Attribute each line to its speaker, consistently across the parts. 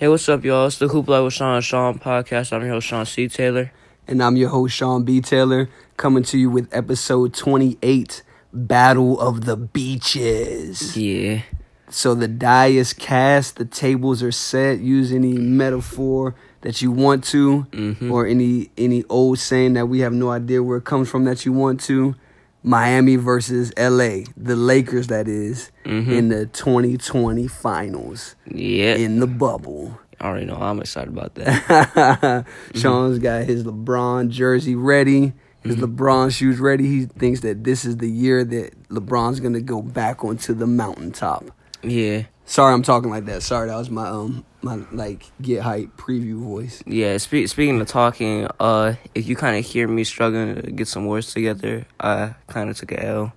Speaker 1: Hey, what's up, y'all? It's the Hoopla with Shaun and Shaun podcast. I'm your host, Shaun C. Taylor.
Speaker 2: And I'm your host, Shaun B. Taylor, coming to you with episode 28 Battle of the Beaches.
Speaker 1: Yeah.
Speaker 2: So the die is cast, the tables are set. Use any metaphor that you want to,
Speaker 1: Mhm.
Speaker 2: or any any old saying that we have no idea where it comes from that you want to. Miami versus LA, the Lakers, that is,
Speaker 1: Mhm.
Speaker 2: in the 2020 finals
Speaker 1: Yeah.
Speaker 2: in the bubble.
Speaker 1: I already know. I'm excited about that.
Speaker 2: Shaun's got his LeBron jersey ready, his LeBron shoes ready. He thinks that this is the year that LeBron's gonna go back onto the mountaintop.
Speaker 1: yeah.
Speaker 2: Sorry, I'm talking like that. Sorry, that was my um my like get hype preview voice.
Speaker 1: Yeah. Spe- speaking of talking, uh, if you kind of hear me struggling to get some words together, I kind of took a L.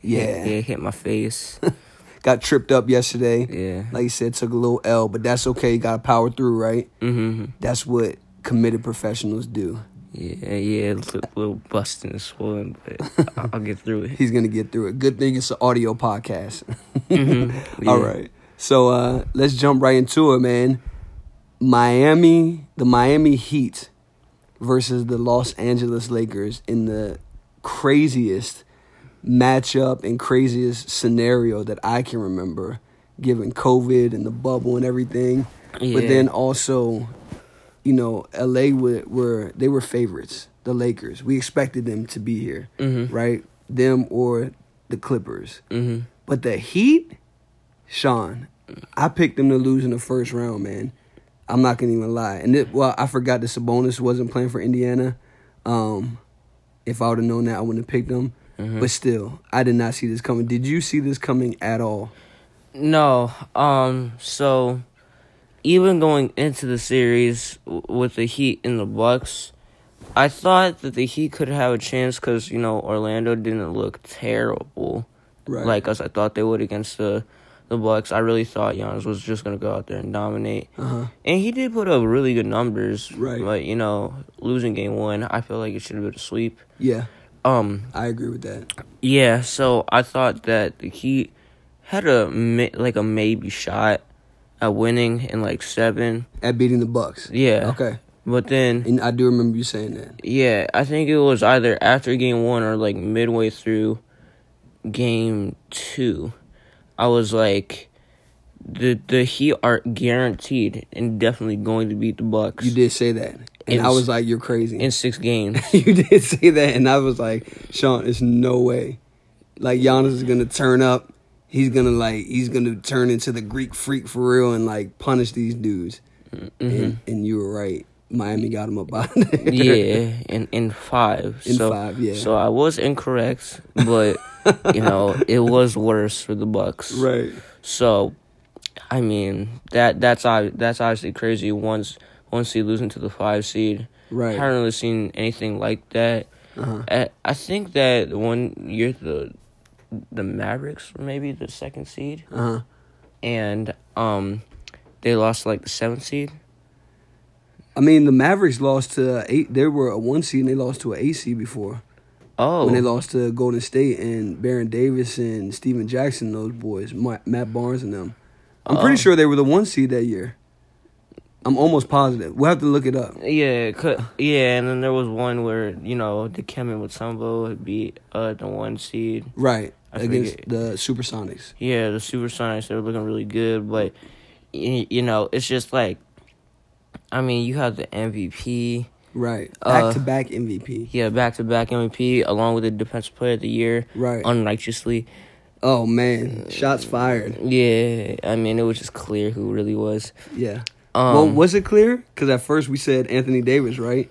Speaker 2: Yeah.
Speaker 1: Hit, yeah, hit my face.
Speaker 2: Got tripped up yesterday.
Speaker 1: yeah.
Speaker 2: Like you said, took a little L, but that's okay. Got to power through, right?
Speaker 1: Mm-hmm.
Speaker 2: That's what committed professionals do.
Speaker 1: Yeah, yeah, a little, little busting and swollen, but I'll, get through it.
Speaker 2: He's gonna get through it. Good thing it's an audio podcast.
Speaker 1: Mhm. Yeah.
Speaker 2: right. So uh, let's jump right into it, man. Miami, the Miami Heat versus the Los Angeles Lakers in the craziest matchup and craziest scenario that I can remember, given COVID and the bubble and everything. But then also, you know, LA were, were they were favorites. The Lakers. We expected them to be here,
Speaker 1: Mhm.
Speaker 2: right? Them or the Clippers.
Speaker 1: Mhm.
Speaker 2: But the Heat, Shaun, I picked them to lose in the first round, man. I'm not gonna even lie. And it, well, I forgot that Sabonis wasn't playing for Indiana. Um, if I would have known that, I wouldn't have picked them.
Speaker 1: Mhm.
Speaker 2: But still, I did not see this coming. Did you see this coming at all?
Speaker 1: No. Um. So, even going into the series with the Heat and the Bucks, I thought that the Heat could have a chance because you know Orlando didn't look terrible,
Speaker 2: Right.
Speaker 1: like as I thought they would against the the Bucks. I really thought Giannis was just gonna go out there and dominate,
Speaker 2: uh huh.
Speaker 1: and he did put up really good numbers.
Speaker 2: Right.
Speaker 1: But you know, losing game one, I feel like it should have been a sweep.
Speaker 2: Yeah,
Speaker 1: Um.
Speaker 2: I agree with that.
Speaker 1: Yeah, so I thought that he had a like a maybe shot at winning in like seven.
Speaker 2: At beating the Bucks.
Speaker 1: Yeah.
Speaker 2: Okay.
Speaker 1: But then,
Speaker 2: And I do remember you saying that.
Speaker 1: yeah, I think it was either after game one or like midway through game two. I was like, the the Heat are guaranteed and definitely going to beat the Bucks
Speaker 2: You did say that, and
Speaker 1: In
Speaker 2: I was like, "You're crazy."
Speaker 1: in six games.
Speaker 2: you did say that, and I was like, Shaun, there's no way. Like Giannis is gonna turn up. He's gonna like he's gonna turn into the Greek freak for real and like punish these dudes. Mm-hmm. And, and you were right. Miami got him up out there.
Speaker 1: Yeah, in in five.
Speaker 2: In
Speaker 1: so,
Speaker 2: five, yeah.
Speaker 1: So I was incorrect, but you know it was worse for the Bucks.
Speaker 2: right.
Speaker 1: So, I mean that that's that's obviously crazy. Once once seed losing to the five seed,
Speaker 2: Right.
Speaker 1: I haven't really seen anything like that.
Speaker 2: Uh-huh.
Speaker 1: I, I think that one year the the Mavericks were maybe the second seed,
Speaker 2: Uh huh.
Speaker 1: and um they lost like the seventh seed.
Speaker 2: I mean, the Mavericks lost to eight. They were a one seed, and they lost to an eight seed before
Speaker 1: Oh,
Speaker 2: when they lost to Golden State and Baron Davis and Stephen Jackson. Those boys, Matt Barnes and them. I'm
Speaker 1: Oh.
Speaker 2: pretty sure they were the one seed that year. I'm almost positive. We'll have to look it up.
Speaker 1: Yeah, yeah, and then there was one where you know Dikembe Mutombo beat uh the one seed.
Speaker 2: Right.
Speaker 1: I
Speaker 2: against
Speaker 1: forget.
Speaker 2: the Supersonics.
Speaker 1: Yeah, the Supersonics they were looking really good, but you know it's just like, I mean, you have the MVP,
Speaker 2: Right.
Speaker 1: Uh,
Speaker 2: Back to back MVP.
Speaker 1: yeah, back to back MVP along with the Defensive Player of the Year,
Speaker 2: Right.
Speaker 1: unrighteously.
Speaker 2: oh man. Shots fired.
Speaker 1: Yeah, I mean it was just clear who really was.
Speaker 2: Yeah.
Speaker 1: Um,
Speaker 2: well, was it clear? Because at first we said Anthony Davis, right?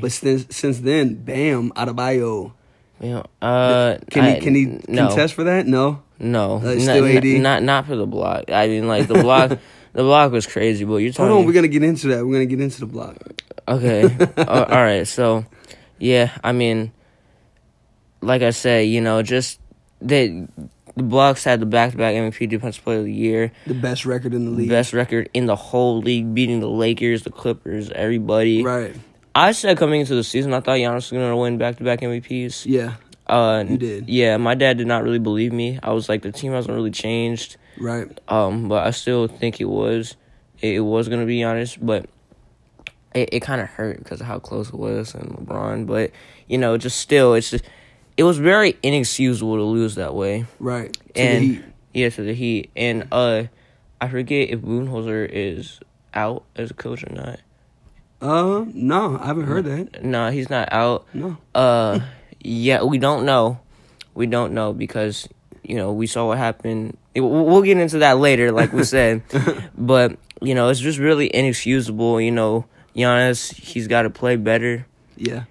Speaker 2: But since since then, bam, Adebayo.
Speaker 1: know, uh,
Speaker 2: Can
Speaker 1: I-
Speaker 2: he can he
Speaker 1: no,
Speaker 2: contest for that? No.
Speaker 1: No,
Speaker 2: Uh, still
Speaker 1: n-
Speaker 2: AD?
Speaker 1: not not for the block. I mean, like the block, the block was crazy, but you're talking.
Speaker 2: Hold on, we're gonna get into that. We're gonna get into the block.
Speaker 1: Okay. uh, all right. So, yeah, I mean, like I said, you know, just they the Bucks had the back to back MVP Defensive Player of the Year,
Speaker 2: The best record in the league.
Speaker 1: best record in the whole league, beating the Lakers, the Clippers, everybody.
Speaker 2: Right.
Speaker 1: I said coming into the season, I thought Giannis was gonna win back to back MVPs.
Speaker 2: Yeah.
Speaker 1: Uh,
Speaker 2: You did.
Speaker 1: Yeah, my dad did not really believe me. I was like, the team hasn't really changed.
Speaker 2: Right.
Speaker 1: Um, but I still think it was, it, was gonna be Giannis, but it, it kind of hurt because of how close it was and LeBron. But you know, just still, it's just it was very inexcusable to lose that way.
Speaker 2: Right. To
Speaker 1: and
Speaker 2: the Heat.
Speaker 1: yeah, to the Heat, and uh, I forget if Budenholzer is out as a coach or not.
Speaker 2: Uh, no, I haven't heard that.
Speaker 1: No, he's not out.
Speaker 2: No.
Speaker 1: Uh, yeah, we don't know. We don't know because you know we saw what happened. We'll get into that later, like we said. but you know, it's just really inexcusable. You know, Giannis, he's got to play better.
Speaker 2: Yeah.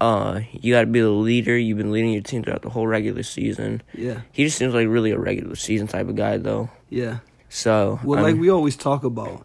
Speaker 1: Uh, you got to be the leader. You've been leading your team throughout the whole regular season.
Speaker 2: Yeah.
Speaker 1: He just seems like really a regular season type of guy, though.
Speaker 2: Yeah.
Speaker 1: So,
Speaker 2: Well,
Speaker 1: I
Speaker 2: like we always talk about,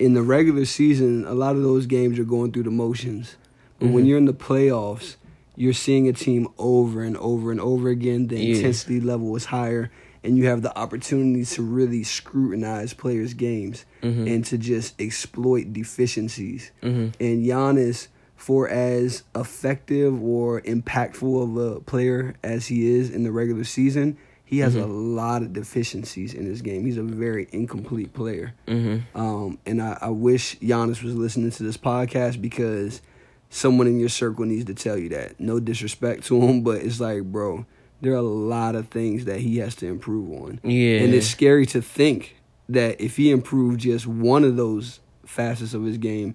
Speaker 2: in the regular season, a lot of those games you're going through the motions. But when
Speaker 1: Mhm.
Speaker 2: you're in the playoffs, you're seeing a team over and over and over again. The
Speaker 1: Yeah.
Speaker 2: intensity level is higher, and you have the opportunity to really scrutinize players' games
Speaker 1: Mhm.
Speaker 2: and to just exploit deficiencies.
Speaker 1: Mhm.
Speaker 2: And Giannis, for as effective or impactful of a player as he is in the regular season, he has a lot of deficiencies in his game. He's a very incomplete player.
Speaker 1: Mhm.
Speaker 2: Um, and I, I wish Giannis was listening to this podcast because someone in your circle needs to tell you that. No disrespect to him, but it's like, bro, there are a lot of things that he has to improve on.
Speaker 1: Yeah.
Speaker 2: And it's scary to think that if he improved just one of those facets of his game,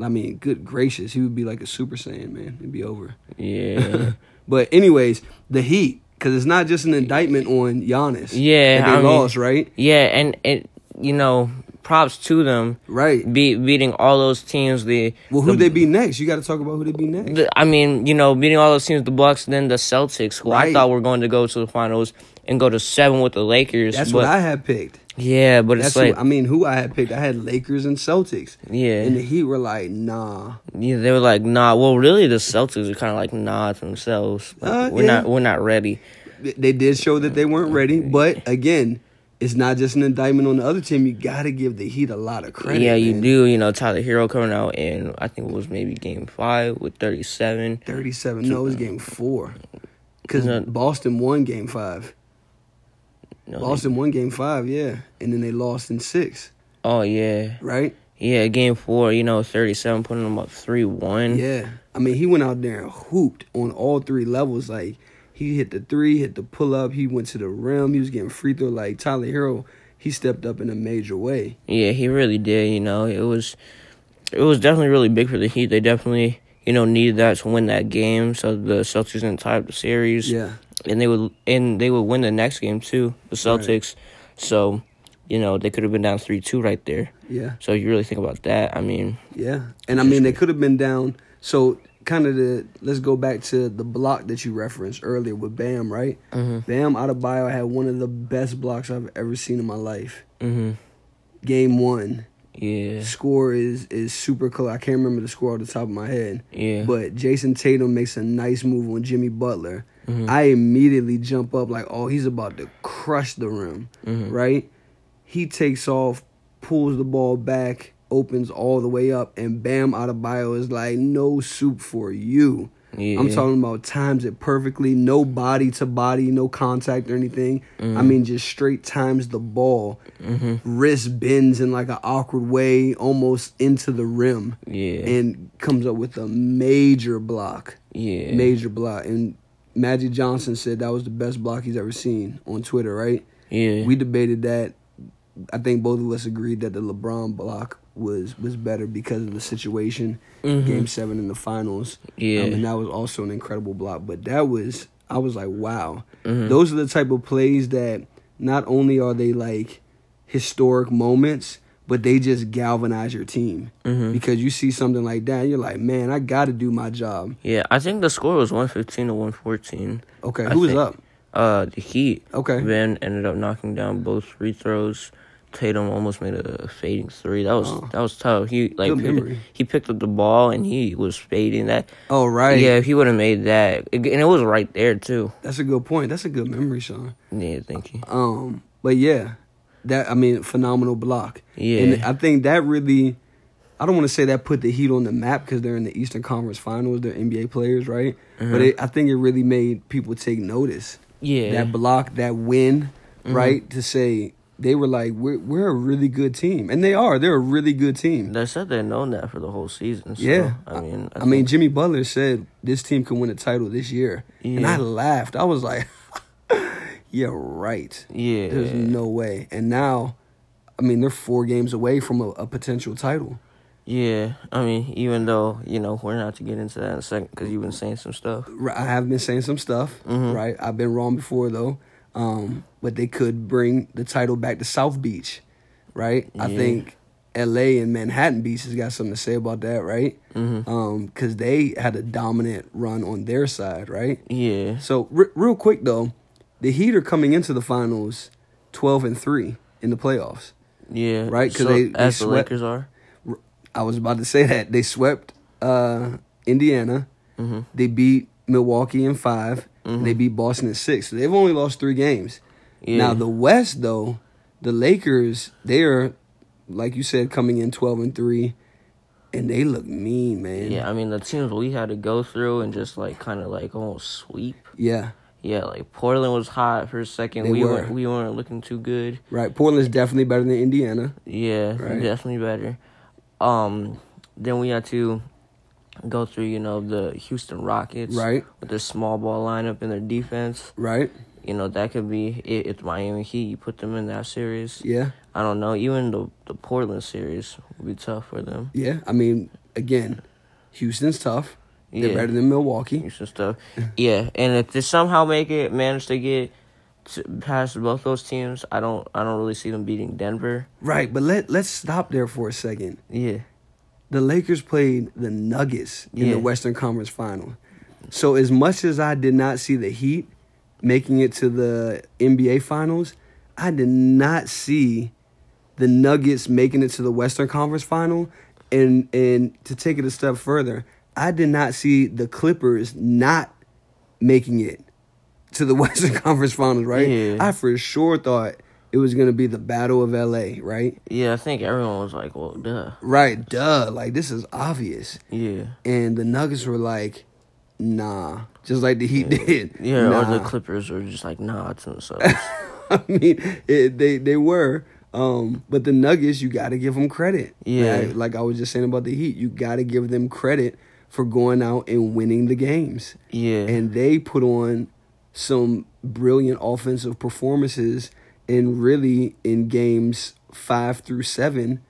Speaker 2: I mean, good gracious, he would be like a Super Saiyan, man. It'd be over.
Speaker 1: Yeah.
Speaker 2: But anyways, the Heat, because it's not just an indictment on Giannis.
Speaker 1: Yeah,
Speaker 2: they
Speaker 1: I mean-
Speaker 2: lost, right?
Speaker 1: yeah, and it, you know, props to them
Speaker 2: Right.
Speaker 1: be, beating all those teams. The
Speaker 2: Well, who
Speaker 1: the,
Speaker 2: they be next? You got to talk about who they be next.
Speaker 1: the- I mean, you know, beating all those teams, the Bucks, then the Celtics, who I thought were going to go to the finals and go to seven with the Lakers.
Speaker 2: That's
Speaker 1: but,
Speaker 2: what I had picked.
Speaker 1: Yeah, but
Speaker 2: That's
Speaker 1: it's like,
Speaker 2: who, I mean, who I had picked. I had Lakers and Celtics,
Speaker 1: yeah,
Speaker 2: and the Heat were like, nah.
Speaker 1: yeah, they were like, nah. Well, really, the Celtics are kind of like nah to themselves. Like,
Speaker 2: Uh,
Speaker 1: we're
Speaker 2: yeah.
Speaker 1: not, we're not ready.
Speaker 2: They did show that they weren't ready, but again, it's not just an indictment on the other team. You got to give the Heat a lot of credit.
Speaker 1: yeah, you
Speaker 2: man.
Speaker 1: do. You know, Tyler Herro coming out in I think it was maybe Game Five with thirty seven.
Speaker 2: Thirty-seven. No, it was game four, because
Speaker 1: No.
Speaker 2: Boston won game five.
Speaker 1: No,
Speaker 2: Boston won game five, yeah, and then they lost in six,
Speaker 1: Oh yeah,
Speaker 2: right?
Speaker 1: yeah. Game four, you know, thirty seven, putting them up three one.
Speaker 2: Yeah, I mean, he went out there and hooped on all three levels. Like he hit the three, hit the pull up, he went to the rim, he was getting free throw. Like Tyler Herro, he stepped up in a major way.
Speaker 1: Yeah, he really did. You know, it was it was definitely really big for the Heat. They definitely you know needed that to win that game, so the Celtics didn't tie up the series.
Speaker 2: Yeah,
Speaker 1: and they would and they would win the next game too, the Celtics. So, you know, they could have been down three two right there.
Speaker 2: yeah,
Speaker 1: So you really think about that, I mean,
Speaker 2: yeah. And I mean, they could have been down. So kind of the let's go back to the block that you referenced earlier with Bam, right?
Speaker 1: mhm,
Speaker 2: Bam bio had one of the best blocks I've ever seen in my life.
Speaker 1: mhm,
Speaker 2: Game one,
Speaker 1: yeah,
Speaker 2: score is is super close. I can't remember the score off the top of my head.
Speaker 1: yeah,
Speaker 2: But Jayson Tatum makes a nice move on Jimmy Butler.
Speaker 1: mhm,
Speaker 2: I immediately jump up like, oh, he's about to crush the rim,
Speaker 1: mhm,
Speaker 2: right? He takes off, pulls the ball back, opens all the way up, and Bam Adebayo is like, no soup for you.
Speaker 1: yeah,
Speaker 2: I'm talking about times it perfectly, no body to body, no contact or anything. I
Speaker 1: Mhm.
Speaker 2: mean, just straight times the ball,
Speaker 1: mhm,
Speaker 2: wrist bends in like an awkward way, almost into the rim,
Speaker 1: yeah,
Speaker 2: and comes up with a major block
Speaker 1: yeah,
Speaker 2: major block. And Magic Johnson said that was the best block he's ever seen on Twitter, right?
Speaker 1: yeah,
Speaker 2: We debated that. I think both of us agreed that the LeBron block was was better because of the situation.
Speaker 1: mhm,
Speaker 2: Game seven in the finals.
Speaker 1: yeah,
Speaker 2: Um, and that was also an incredible block. But that was I was like, wow.
Speaker 1: mhm,
Speaker 2: Those are the type of plays that not only are they like historic moments, but they just galvanize your team.
Speaker 1: mhm.
Speaker 2: Because you see something like that, you're like, man, I gotta do my job.
Speaker 1: yeah. I think the score was one fifteen to one fourteen.
Speaker 2: Okay,
Speaker 1: I
Speaker 2: who was
Speaker 1: think-
Speaker 2: up?
Speaker 1: Uh, the Heat.
Speaker 2: Okay.
Speaker 1: Ben ended up knocking down both free throws. Tatum almost made a fading three. That was
Speaker 2: Oh.
Speaker 1: that was tough. He like picked, he picked up the ball and he was fading that.
Speaker 2: Oh right.
Speaker 1: Yeah, if he would have made that, and it was right there too.
Speaker 2: That's a good point. That's a good memory, Shaun.
Speaker 1: Yeah, thank you.
Speaker 2: Um, but yeah, that I mean, phenomenal block.
Speaker 1: Yeah,
Speaker 2: And I think that really, I don't want to say that put the Heat on the map because they're in the Eastern Conference Finals. They're NBA players, right?
Speaker 1: Mhm.
Speaker 2: But it, I think it really made people take notice.
Speaker 1: yeah,
Speaker 2: That block, that win,
Speaker 1: Mhm.
Speaker 2: right? To say they were like, "We're we're a really good team," and they are. They're a really good team.
Speaker 1: They said they've known that for the whole season. So,
Speaker 2: Yeah.
Speaker 1: I mean,
Speaker 2: I, mean, Jimmy Butler said this team can win a title this year, and I laughed. I was like, "Yeah, right."
Speaker 1: yeah,
Speaker 2: There's no way. And now, I mean, they're four games away from a, a potential title.
Speaker 1: yeah. I mean, even though you know we're not to get into that in a second because you've been saying some stuff.
Speaker 2: I have been saying some stuff,
Speaker 1: Mhm.
Speaker 2: right? I've been wrong before though. Um, but they could bring the title back to South Beach, right? I think L.A. and Manhattan Beach has got something to say about that, right?
Speaker 1: hmm
Speaker 2: Um, because they had a dominant run on their side, right?
Speaker 1: Yeah,
Speaker 2: So re- real quick though, the Heat are coming into the finals, twelve and three in the playoffs.
Speaker 1: yeah.
Speaker 2: Right, 'cause
Speaker 1: So,
Speaker 2: they- they
Speaker 1: as the
Speaker 2: swept-
Speaker 1: Lakers are.
Speaker 2: I was about to say that they swept uh, Indiana.
Speaker 1: hmm
Speaker 2: They beat Milwaukee in 5 and They beat Boston at six. So they've only lost three games.
Speaker 1: Yeah.
Speaker 2: Now the West though, the Lakers, they are like you said, coming in twelve and three, and they look mean, man.
Speaker 1: Yeah, I mean the teams we had to go through and just like kind of like almost sweep.
Speaker 2: Yeah.
Speaker 1: Yeah, like Portland was hot for a second.
Speaker 2: They
Speaker 1: we
Speaker 2: were.
Speaker 1: weren't we weren't looking too good.
Speaker 2: Right. Portland's definitely better than Indiana.
Speaker 1: Yeah,
Speaker 2: Right.
Speaker 1: definitely better. Um, then we had to go through, you know, the Houston Rockets,
Speaker 2: Right.
Speaker 1: with their small ball lineup and their defense.
Speaker 2: Right.
Speaker 1: You know, that could be it. It's Miami Heat. You put them in that series.
Speaker 2: Yeah.
Speaker 1: I don't know. Even the the Portland series would be tough for them.
Speaker 2: Yeah. I mean, again, Houston's tough. They're
Speaker 1: Yeah.
Speaker 2: better than Milwaukee.
Speaker 1: Houston stuff. Yeah, and if they somehow make it, manage to get past both those teams, I don't, I don't really see them beating Denver.
Speaker 2: Right. But let let's stop there for a second.
Speaker 1: Yeah,
Speaker 2: the Lakers played the Nuggets in
Speaker 1: Yeah.
Speaker 2: the Western Conference Final. So as much as I did not see the Heat making it to the NBA Finals, I did not see the Nuggets making it to the Western Conference Final. And and to take it a step further, I did not see the Clippers not making it to the Western Conference Finals, right?
Speaker 1: Yeah.
Speaker 2: I for sure thought it was gonna be the Battle of LA, right?
Speaker 1: yeah. I think everyone was like, "Well, duh."
Speaker 2: Right, duh. Like this is obvious.
Speaker 1: Yeah,
Speaker 2: And the Nuggets were like, nah. Just like the Heat did.
Speaker 1: yeah. Or the Clippers were just like, "Nah," to themselves.
Speaker 2: I mean, it, they they were. Um, but the Nuggets, you got to give them credit.
Speaker 1: Yeah.
Speaker 2: Like, like I was just saying about the Heat, you got to give them credit for going out and winning the games.
Speaker 1: yeah,
Speaker 2: And they put on some brilliant offensive performances and really in games five through seven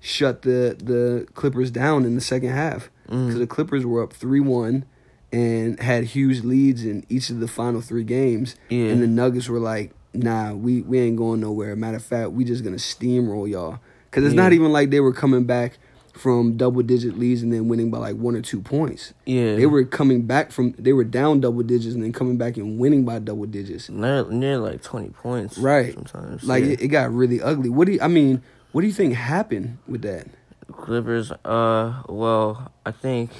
Speaker 2: shut the, the Clippers down in the second half.
Speaker 1: Mm.
Speaker 2: Because the Clippers were up 3 1 and had huge leads in each of the final three games.
Speaker 1: Yeah.
Speaker 2: And the Nuggets were like, nah, we, we ain't going nowhere. Matter of fact, we just going to steamroll y'all. Because it's not even like they were coming back from double digit leads and then winning by like one or two points.
Speaker 1: yeah.
Speaker 2: They were coming back from they were down double digits and then coming back and winning by double digits.
Speaker 1: near, near like twenty points.
Speaker 2: Right.
Speaker 1: Sometimes,
Speaker 2: Like
Speaker 1: yeah.
Speaker 2: it, it got really ugly. What do you, I mean? What do you think happened with that?
Speaker 1: Clippers. Uh, well, I think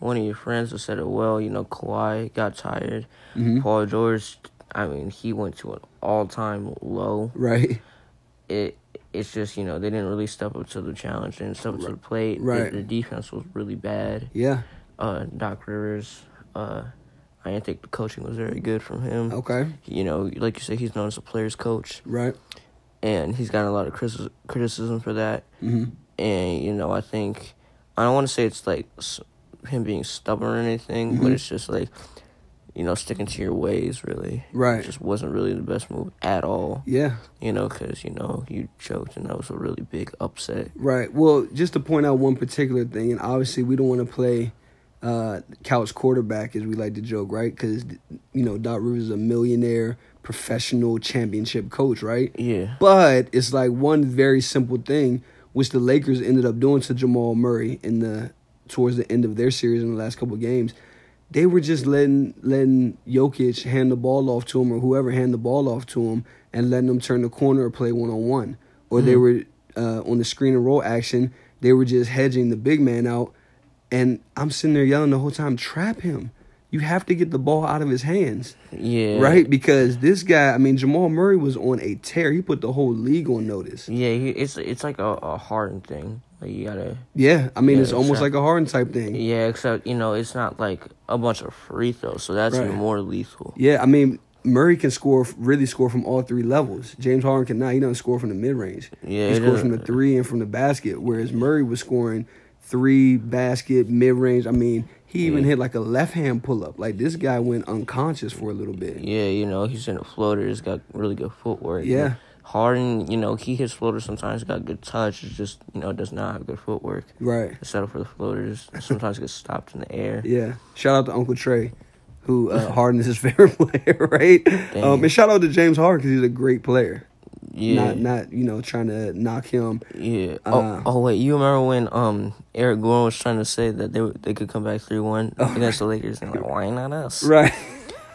Speaker 1: one of your friends has said it well. You know, Kawhi got tired.
Speaker 2: Mhm.
Speaker 1: Paul George. I mean, he went to an all-time low.
Speaker 2: Right.
Speaker 1: It. It's just you know they didn't really step up to the challenge and step up to the plate. The-
Speaker 2: Right.
Speaker 1: The, defense was really bad.
Speaker 2: Yeah.
Speaker 1: Uh, Doc Rivers. Uh, I didn't think the coaching was very good from him.
Speaker 2: Okay.
Speaker 1: You know, like you said, he's known as a player's coach,
Speaker 2: Right.
Speaker 1: and he's gotten a lot of criticism criticism for that.
Speaker 2: hmm
Speaker 1: and you know I think I don't want to say it's like him being stubborn or anything, but
Speaker 2: Mhm.
Speaker 1: it's just like you know sticking to your ways. Really,
Speaker 2: Right.
Speaker 1: It just wasn't really the best move at all.
Speaker 2: Yeah.
Speaker 1: You know, because you know you choked, and that was a really big upset.
Speaker 2: Right. Well, just to point out one particular thing, and obviously we don't want to play uh, couch quarterback, as we like to joke, right? Because you know Doc Rivers is a millionaire, professional championship coach, right?
Speaker 1: Yeah,
Speaker 2: But it's like one very simple thing, which the Lakers ended up doing to Jamal Murray in the towards the end of their series in the last couple of games. They were just letting letting Jokic hand the ball off to him or whoever hand the ball off to him and letting them turn the corner or play one on one. Or they
Speaker 1: Mhm.
Speaker 2: were uh, on the screen and roll action. They were just hedging the big man out, and I'm sitting there yelling the whole time, "Trap him! You have to get the ball out of his hands."
Speaker 1: yeah,
Speaker 2: Right? Because this guy, I mean, Jamal Murray was on a tear. He put the whole league on notice.
Speaker 1: Yeah, he, it's it's like a, a Harden thing. Like you gotta.
Speaker 2: Yeah, I mean,
Speaker 1: Yeah,
Speaker 2: it's almost
Speaker 1: exactly.
Speaker 2: like a Harden type thing. Yeah,
Speaker 1: Yeah, except you know it's not like a bunch of free throws, so that's
Speaker 2: Right.
Speaker 1: even more lethal.
Speaker 2: Yeah, I mean, Murray can score really score from all three levels. James Harden cannot. He doesn't score from the mid range.
Speaker 1: Yeah,
Speaker 2: he scores from the three and from the basket. Whereas Murray was scoring three basket mid range. I mean, he even
Speaker 1: Yeah.
Speaker 2: hit like a left hand pull up. Like this guy went unconscious for a little bit.
Speaker 1: Yeah, you know, he's in a floater. He's got really good footwork.
Speaker 2: Yeah.
Speaker 1: Harden, you know, he hits floaters sometimes, got good touch. It's just, you know, does not have good footwork.
Speaker 2: Right.
Speaker 1: Settle for the floaters. Sometimes gets stopped in the air.
Speaker 2: Yeah. Shout out to Uncle Trey, who uh, Harden is his favorite player, right? Um, and shout out to James Harden because he's a great player.
Speaker 1: Yeah.
Speaker 2: Not not you know trying to knock him.
Speaker 1: Yeah.
Speaker 2: Uh,
Speaker 1: oh, oh wait, you remember when um Eric Gordon was trying to say that they they could come back three one against the Lakers and like why not us?
Speaker 2: Oh, Right.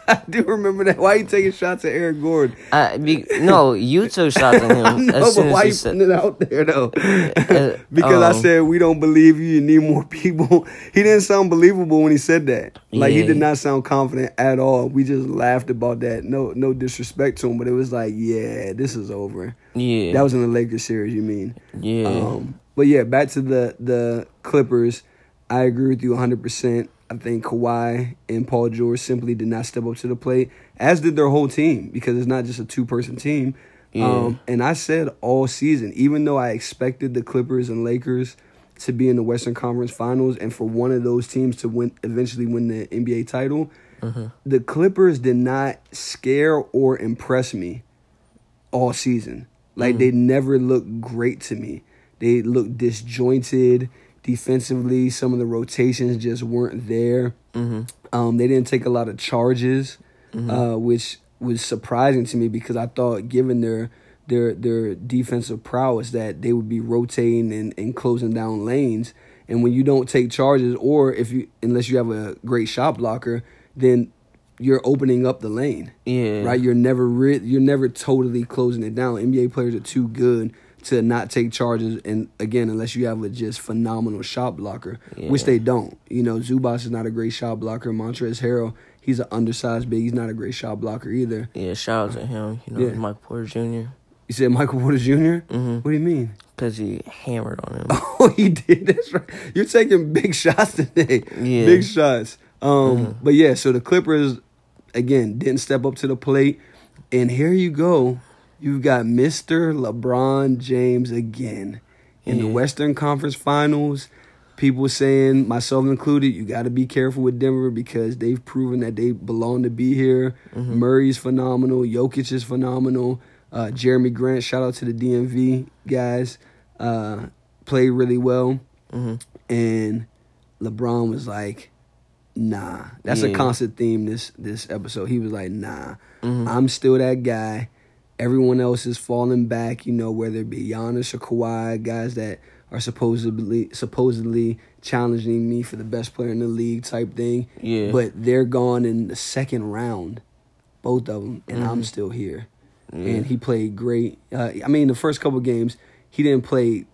Speaker 2: I do remember that. Why are you taking shots at Eric Gordon?
Speaker 1: I, be, no, you took shots at him
Speaker 2: no, but why you
Speaker 1: said.
Speaker 2: putting it out there though?
Speaker 1: Uh,
Speaker 2: because I
Speaker 1: um,
Speaker 2: said we don't believe you. You need more people. He didn't sound believable when he said that. Like he did not sound confident at all. We just laughed about that. No, no disrespect to him, but it was like, yeah, this is over.
Speaker 1: Yeah.
Speaker 2: That was in the Lakers series. You mean?
Speaker 1: yeah.
Speaker 2: Um, but yeah, back to the the Clippers. I agree with you 100. percent I think Kawhi and Paul George simply did not step up to the plate, as did their whole team, because it's not just a two person team.
Speaker 1: Yeah.
Speaker 2: Um, and I said all season, even though I expected the Clippers and Lakers to be in the Western Conference Finals and for one of those teams to win eventually win the NBA title, the Clippers did not scare or impress me all season. Like they never looked great to me. They looked disjointed defensively. Some of the rotations just weren't there. Um, they didn't take a lot of charges, uh, which was surprising to me because I thought, given their their their defensive prowess, that they would be rotating and, and closing down lanes. And when you don't take charges, or if you unless you have a great shot blocker, then you're opening up the lane
Speaker 1: yeah.
Speaker 2: right? You're never re- you're never totally closing it down. NBA players are too good to not take charges, and again, unless you have a just phenomenal shot blocker, which they don't. You know, Zubac is not a great shot blocker. Montrezl Harrell, he's an undersized big. He's not a great shot blocker either.
Speaker 1: Yeah, shout out to him. You know,
Speaker 2: Yeah.
Speaker 1: Mike Porter Jr.
Speaker 2: You said Michael Porter junior
Speaker 1: Mhm.
Speaker 2: What do you mean?
Speaker 1: because he hammered on him.
Speaker 2: Oh, he did. That's right. You're taking big shots today.
Speaker 1: Yeah.
Speaker 2: Big shots. Um, but yeah, so the Clippers again didn't step up to the plate, and here you go. You've got Mr. LeBron James again in the Western Conference Finals. People saying, myself included, you got to be careful with Denver because they've proven that they belong to be here. Murray's phenomenal. Jokic is phenomenal. Uh, Jerami Grant, shout out to the DMV guys, uh, played really well.
Speaker 1: hmm
Speaker 2: And LeBron was like, "Nah." That's a
Speaker 1: Yeah.
Speaker 2: constant theme this this episode. He was like, "Nah,
Speaker 1: Mhm.
Speaker 2: I'm still that guy. Everyone else is falling back. You know, whether it be Giannis or Kawhi, guys that are supposedly supposedly challenging me for the best player in the league type thing.
Speaker 1: Yeah.
Speaker 2: But they're gone in the second round, both of them, and I'm
Speaker 1: Mhm.
Speaker 2: still here."
Speaker 1: Yeah.
Speaker 2: and he played great. Uh, I mean, the first couple games he didn't play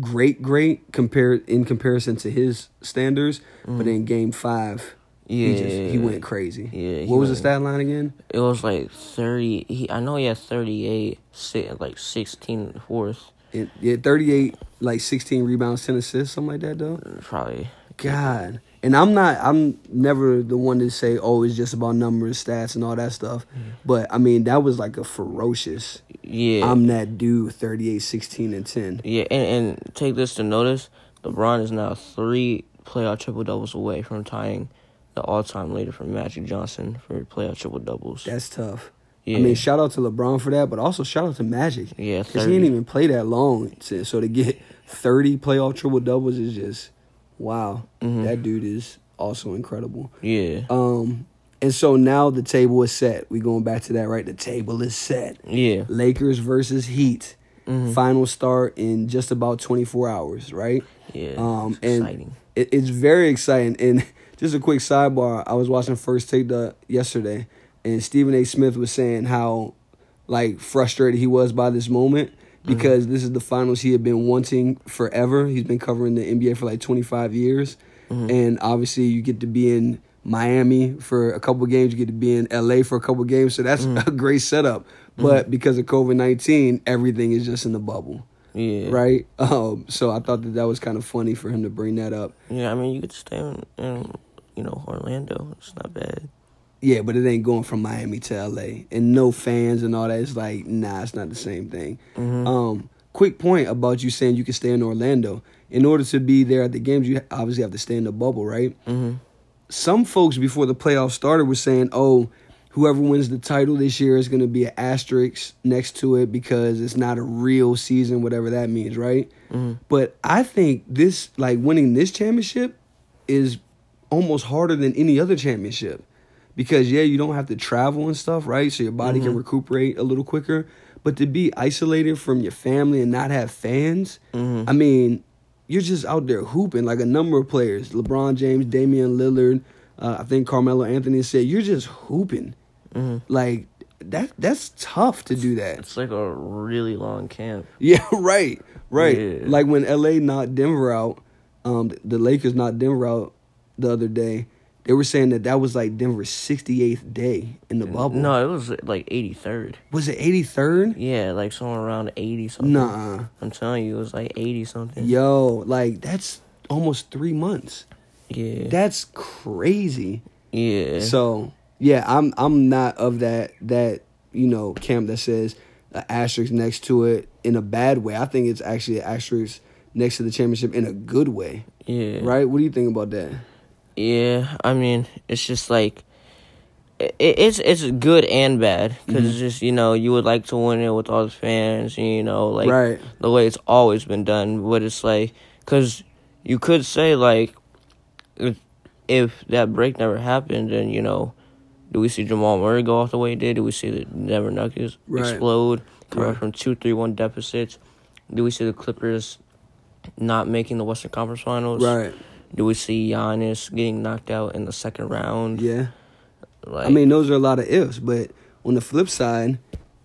Speaker 2: great, great compared in comparison to his standards. But in game five, he just he went crazy.
Speaker 1: Yeah,
Speaker 2: what was the stat line again?
Speaker 1: It was like thirty. He, I know he had thirty-eight, si- like sixteen fourth,
Speaker 2: It, yeah, thirty eight, like sixteen rebounds, ten assists, something like that though.
Speaker 1: Mm, probably.
Speaker 2: God. And I'm not I'm never the one to say, oh, it's just about numbers, stats and all that stuff. Mm-hmm. But I mean, that was like a ferocious
Speaker 1: Yeah,
Speaker 2: I'm that dude, 38, 16, and 10.
Speaker 1: yeah, and and take this to notice: LeBron is now three playoff triple doubles away from tying the all-time leader for Magic Johnson for playoff triple doubles.
Speaker 2: That's tough.
Speaker 1: Yeah,
Speaker 2: I mean, shout out to LeBron for that, but also shout out to Magic.
Speaker 1: yeah,
Speaker 2: Because he didn't even play that long. So, to get 30 playoff triple doubles is just, wow.
Speaker 1: Mhm.
Speaker 2: That dude is also incredible.
Speaker 1: yeah,
Speaker 2: Um, And so now the table is set. we going back to that, right? The table is set.
Speaker 1: yeah,
Speaker 2: Lakers versus Heat.
Speaker 1: Mhm.
Speaker 2: Final start in just about 24 hours, right?
Speaker 1: yeah.
Speaker 2: Um,
Speaker 1: it's
Speaker 2: and
Speaker 1: exciting.
Speaker 2: it, it's very exciting. And just a quick sidebar: I was watching First Take the yesterday, and Stephen A. Smith was saying how like frustrated he was by this moment mm-hmm. because this is the finals he had been wanting forever. He's been covering the NBA for like 25 years, mm-hmm. and obviously you get to be in Miami for a couple games, you get to be in LA for a couple games, so that's mm-hmm. a great setup. But because of COVID 19, everything is just in the bubble.
Speaker 1: Yeah,
Speaker 2: Right, um, so I thought that that was kind of funny for him to bring that up.
Speaker 1: Yeah, I mean, you could stay in, in you know, Orlando. It's not bad.
Speaker 2: Yeah, but it ain't going from Miami to LA, and no fans and all that. It's like, nah, it's not the same thing.
Speaker 1: Mm-hmm.
Speaker 2: Um, quick point about you saying you can stay in Orlando. In order to be there at the games, you obviously have to stay in the bubble, right?
Speaker 1: hmm
Speaker 2: Some folks before the playoffs started were saying, "Oh, whoever wins the title this year is going to be an asterisk next to it because it's not a real season, whatever that means, right?"
Speaker 1: hmm
Speaker 2: But I think this, like winning this championship, is almost harder than any other championship because yeah, you don't have to travel and stuff, right? So your body can
Speaker 1: Mhm.
Speaker 2: recuperate a little quicker. But to be isolated from your family and not have fans,
Speaker 1: hmm
Speaker 2: I mean, you're just out there hooping like a number of players. LeBron James, Damian Lillard, uh, I think Carmelo Anthony said, you're just hooping.
Speaker 1: hmm
Speaker 2: Like that that's tough to do that.
Speaker 1: It's like a really long camp.
Speaker 2: Yeah, right. Right.
Speaker 1: Yeah.
Speaker 2: Like when LA knocked Denver out, um the Lakers knocked Denver out the other day. They were saying that that was like Denver's 68th day in the bubble.
Speaker 1: No, it was like 83rd.
Speaker 2: Was it 83rd?
Speaker 1: Yeah, like somewhere around 80 something.
Speaker 2: Nah.
Speaker 1: I'm telling you, it was like 80 something.
Speaker 2: Yo, like that's almost 3 months.
Speaker 1: Yeah.
Speaker 2: That's crazy.
Speaker 1: yeah.
Speaker 2: So yeah, I'm I'm not of that that you know camp that says an asterisk next to it in a bad way. I think it's actually an asterisk next to the championship in a good way.
Speaker 1: yeah.
Speaker 2: Right? What do you think about that?
Speaker 1: Yeah, I mean, it's just like it, it's it's good and bad because
Speaker 2: Mm-hmm.
Speaker 1: it's just you know you would like to win it with all the fans, and, you know, like
Speaker 2: right.
Speaker 1: the way it's always been done. But it's like because you could say like if if that break never happened, then you know. Do we see Jamal Murray go off the way he did? Do we see the Denver Nuggets
Speaker 2: Right.
Speaker 1: explode, coming
Speaker 2: Right.
Speaker 1: from two, three, one deficits? Do we see the Clippers not making the Western Conference Finals?
Speaker 2: Right.
Speaker 1: Do we see Giannis getting knocked out in the second round?
Speaker 2: Yeah.
Speaker 1: Like,
Speaker 2: I mean, those are a lot of ifs, but on the flip side,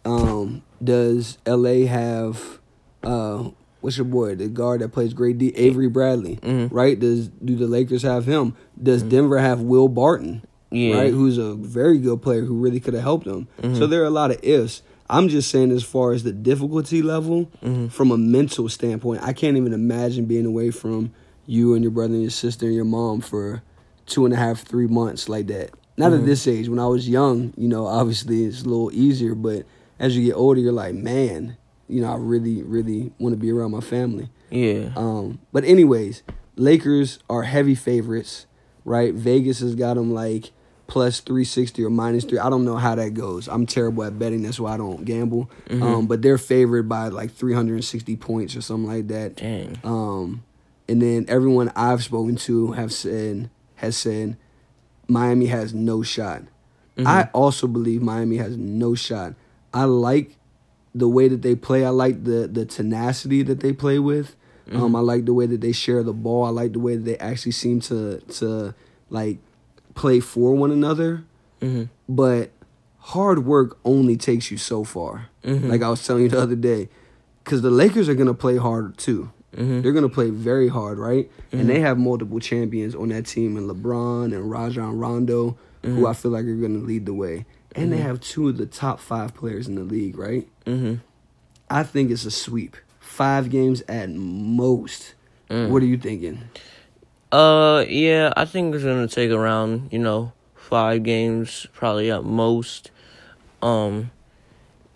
Speaker 2: um, does LA have uh, what's your boy, the guard that plays great D, Avery Bradley,
Speaker 1: Mhm.
Speaker 2: right? Does do the Lakers have him? Does Denver have Will Barton?
Speaker 1: yeah,
Speaker 2: right? Who's a very good player who really could have helped them.
Speaker 1: Mhm.
Speaker 2: So there are a lot of ifs. I'm just saying, as far as the difficulty level,
Speaker 1: Mhm.
Speaker 2: from a mental standpoint, I can't even imagine being away from you and your brother and your sister and your mom for two and a half, three months like that. Not at
Speaker 1: Mhm.
Speaker 2: this age. When I was young, you know, obviously it's a little easier, but as you get older, you're like, man, you know, I really, really want to be around my family.
Speaker 1: yeah,
Speaker 2: Um, but anyways, Lakers are heavy favorites, right? Vegas has got them like plus three sixty or minus three. I don't know how that goes. I'm terrible at betting. That's why I don't gamble.
Speaker 1: Mhm.
Speaker 2: Um, but they're favored by like three hundred and sixty points or something like that.
Speaker 1: dang,
Speaker 2: Um, and then everyone I've spoken to have said has said Miami has no shot.
Speaker 1: Mhm.
Speaker 2: I also believe Miami has no shot. I like the way that they play. I like the the tenacity that they play with. Um,
Speaker 1: Mhm.
Speaker 2: I like the way that they share the ball. I like the way that they actually seem to to like play for one another.
Speaker 1: hmm
Speaker 2: But hard work only takes you so far.
Speaker 1: Mhm.
Speaker 2: Like I was telling you the other day, because the Lakers are gonna play hard too.
Speaker 1: Hmm
Speaker 2: They're gonna play very hard, right?
Speaker 1: Mhm.
Speaker 2: And they have multiple champions on that team, and LeBron and Rajon Rondo, who
Speaker 1: Mhm.
Speaker 2: I feel like are gonna lead the way. And they
Speaker 1: Mhm.
Speaker 2: have two of the top five players in the league, right?
Speaker 1: hmm
Speaker 2: I think it's a sweep. Five games at most.
Speaker 1: Mm.
Speaker 2: What are you thinking?
Speaker 1: Uh, yeah, I think it's gonna take around you know five games, probably at most. Um,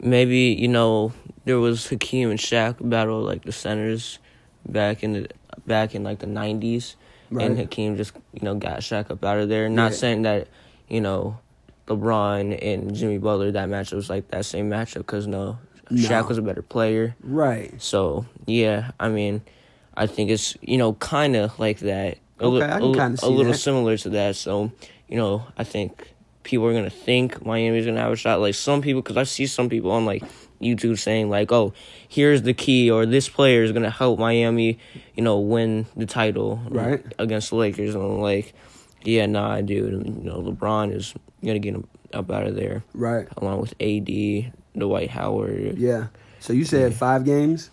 Speaker 1: maybe you know there was Hakeem and Shaq battle like the centers back in the back in like the nineties, and
Speaker 2: Right.
Speaker 1: Hakeem just you know got Shaq up out of there. Not
Speaker 2: Yeah.
Speaker 1: saying that you know LeBron and Jimmy Butler that matchup was like that same matchup because no,
Speaker 2: No.
Speaker 1: Shaq was a better player.
Speaker 2: Right.
Speaker 1: So yeah, I mean, I think it's you know kind of like that. A,
Speaker 2: Okay,
Speaker 1: li-
Speaker 2: I
Speaker 1: a
Speaker 2: can kinda
Speaker 1: a little
Speaker 2: that.
Speaker 1: similar to that. So you know, I think people are gonna think Miami's gonna have a shot. Like some people, because I see some people on like YouTube saying like, "Oh, here's the key," or "This player is gonna help Miami," you know, win the title
Speaker 2: Right.
Speaker 1: against the Lakers. And I'm like, yeah, nah, dude. You know, LeBron is gonna get him up out of there
Speaker 2: Right.
Speaker 1: along with AD, Dwight Howard.
Speaker 2: Yeah. So you said five games?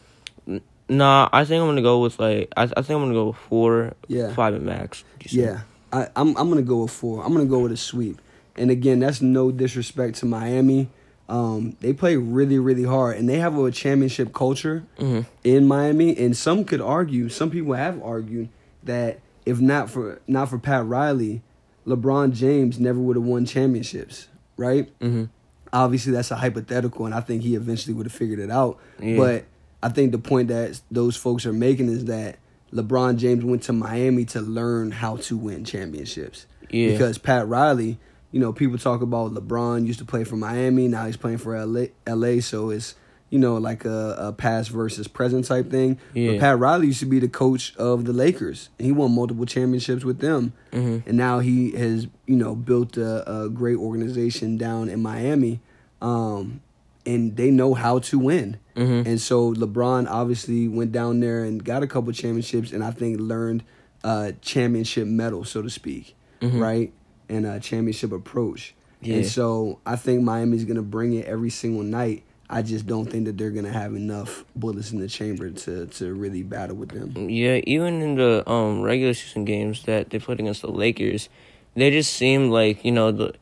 Speaker 1: Nah, I think I'm gonna go with like I, I think I'm gonna go with four,
Speaker 2: Yeah.
Speaker 1: five at max.
Speaker 2: Yeah, I, I'm I'm gonna go with four. I'm gonna go with a sweep. And again, that's no disrespect to Miami. Um, they play really really hard, and they have a championship culture
Speaker 1: Mhm.
Speaker 2: in Miami. And some could argue, some people have argued that if not for not for Pat Riley, LeBron James never would have won championships, right?
Speaker 1: Mhm.
Speaker 2: Obviously, that's a hypothetical, and I think he eventually would have figured it out.
Speaker 1: Yeah.
Speaker 2: But I think the point that those folks are making is that LeBron James went to Miami to learn how to win championships.
Speaker 1: Yeah.
Speaker 2: Because Pat Riley, you know, people talk about LeBron used to play for Miami, now he's playing for LA, LA so it's, you know, like a, a past versus present type thing.
Speaker 1: Yeah.
Speaker 2: But Pat Riley used to be the coach of the Lakers, and he won multiple championships with them.
Speaker 1: Mhm.
Speaker 2: And now he has, you know, built a, a great organization down in Miami, um, and they know how to win.
Speaker 1: Mhm.
Speaker 2: And so LeBron obviously went down there and got a couple championships, and I think learned a championship mettle, so to speak, right, and a championship approach.
Speaker 1: Yeah.
Speaker 2: And so I think Miami's gonna bring it every single night. I just don't think that they're gonna have enough bullets in the chamber to to really battle with them.
Speaker 1: Yeah, even in the um regular season games that they played against the Lakers, they just seemed like you know the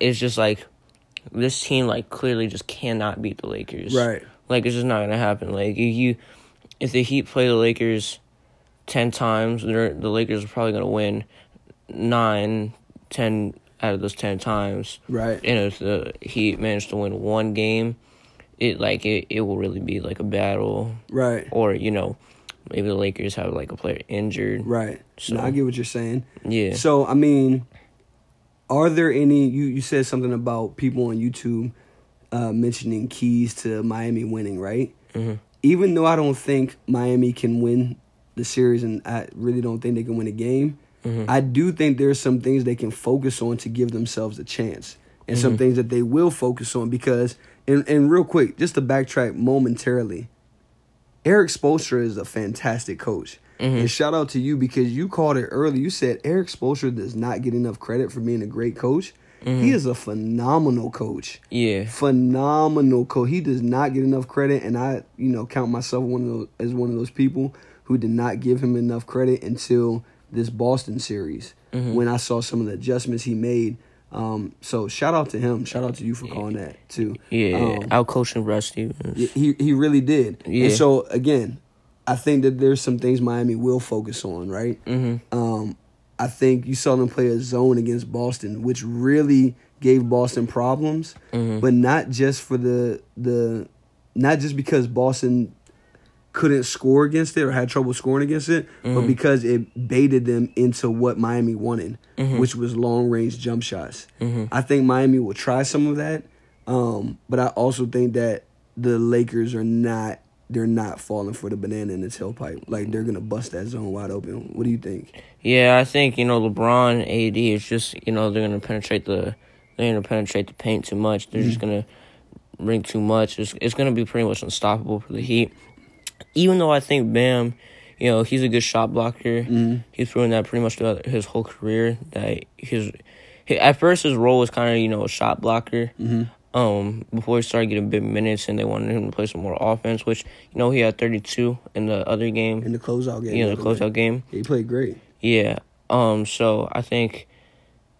Speaker 1: it's just like this team like clearly just cannot beat the Lakers.
Speaker 2: Right.
Speaker 1: Like it's just not gonna happen. Like if you if the Heat play the Lakers ten times, they're, the Lakers are probably gonna win nine, ten out of those ten times.
Speaker 2: Right.
Speaker 1: And if the Heat managed to win one game, it like it, it will really be like a battle
Speaker 2: Right.
Speaker 1: or you know maybe the Lakers have like a player injured.
Speaker 2: Right.
Speaker 1: So-
Speaker 2: no, I get what you're saying.
Speaker 1: Yeah.
Speaker 2: So I mean, are there any? You you said something about people on YouTube uh, mentioning keys to Miami winning, right?
Speaker 1: Mhm.
Speaker 2: Even though I don't think Miami can win the series, and I really don't think they can win a game, Mm-hmm. I do think there's some things they can focus on to give themselves a chance, and some mm-hmm. things that they will focus on because. And, and real quick, just to backtrack momentarily, Erik Spoelstra is a fantastic coach. Mm-hmm. And shout out to you because you called it early. You said Erik Spoelstra does not get enough credit for being a great coach. He is a phenomenal coach.
Speaker 1: yeah.
Speaker 2: Phenomenal coach. He does not get enough credit, and I, you know, count myself one of those as one of those people who did not give him enough credit until this Boston series when I saw some of the adjustments he made. Um, so shout out to him. Shout out to you for calling that too.
Speaker 1: Yeah.
Speaker 2: Um,
Speaker 1: Out coaching Brad Stevens.
Speaker 2: he he really did.
Speaker 1: Yeah.
Speaker 2: And so again, I think that there's some things Miami will focus on, right?
Speaker 1: Mm-hmm.
Speaker 2: Um, I think you saw them play a zone against Boston, which really gave Boston problems,
Speaker 1: Mm-hmm.
Speaker 2: but not just for the the not just because Boston couldn't score against it or had trouble scoring against it,
Speaker 1: Mm-hmm.
Speaker 2: but because it baited them into what Miami wanted, which was long range jump shots.
Speaker 1: Mm-hmm.
Speaker 2: I think Miami will try some of that, um, but I also think that the Lakers are not they're not falling for the banana in the tailpipe. Like they're gonna bust that zone wide open. What do you think?
Speaker 1: Yeah, I think you know LeBron, AD is just you know they're gonna penetrate the they're gonna penetrate the paint too much. They're just gonna bring too much. It's it's gonna be pretty much unstoppable for the Heat. Even though I think Bam, you know, he's a good shot blocker. He's proven that pretty much throughout his whole career. That his, he, at first his role was kind of you know a shot blocker. Um, before he started getting big minutes and they wanted him to play some more offense, which you know he had thirty two in the other game.
Speaker 2: In the closeout game,
Speaker 1: you know, the closeout game.
Speaker 2: he played great.
Speaker 1: Yeah. Um. So I think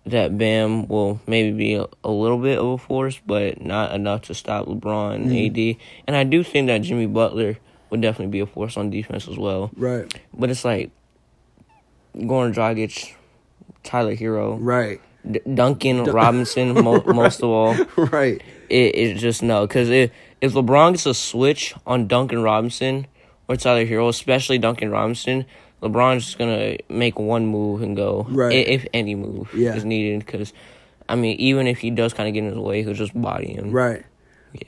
Speaker 1: that Bam will maybe be a, a little bit of a force, but not enough to stop LeBron and
Speaker 2: Mm-hmm.
Speaker 1: AD. And I do think that Jimmy Butler would definitely be a force on defense as well.
Speaker 2: Right,
Speaker 1: But it's like Goran Dragic, Tyler Herro,
Speaker 2: right,
Speaker 1: D- Duncan Robinson, mo- most of all.
Speaker 2: right.
Speaker 1: It it just no because if if LeBron gets a switch on Duncan Robinson or Tyler Herro, especially Duncan Robinson, LeBron's just gonna make one move and go.
Speaker 2: Right.
Speaker 1: i- If any move
Speaker 2: Yeah.
Speaker 1: is needed, because I mean, even if he does kind of get in his way, he'll just body him.
Speaker 2: Right.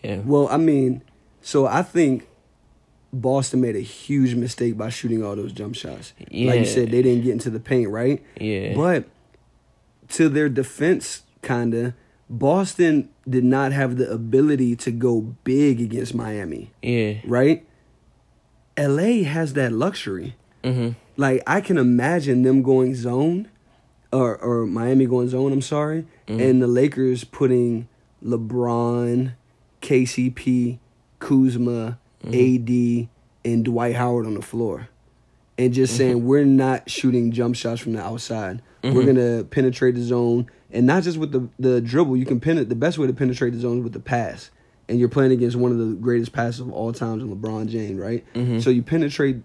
Speaker 1: Yeah.
Speaker 2: Well, I mean, so I think Boston made a huge mistake by shooting all those jump shots. Like you said, they didn't get into the paint, right?
Speaker 1: Yeah.
Speaker 2: But to their defense, kinda, Boston did not have the ability to go big against Miami,
Speaker 1: Yeah.
Speaker 2: right? LA has that luxury.
Speaker 1: Mhm.
Speaker 2: Like I can imagine them going zone, or or Miami going zone. I'm sorry, and the Lakers putting LeBron, KCP, Kuzma, AD, and Dwight Howard on the floor, and just saying we're not shooting jump shots from the outside. We're gonna penetrate the zone, and not just with the the dribble. You can pen The best way to penetrate the zone is with the pass, and you're playing against one of the greatest passes of all times in LeBron James, right? So you penetrate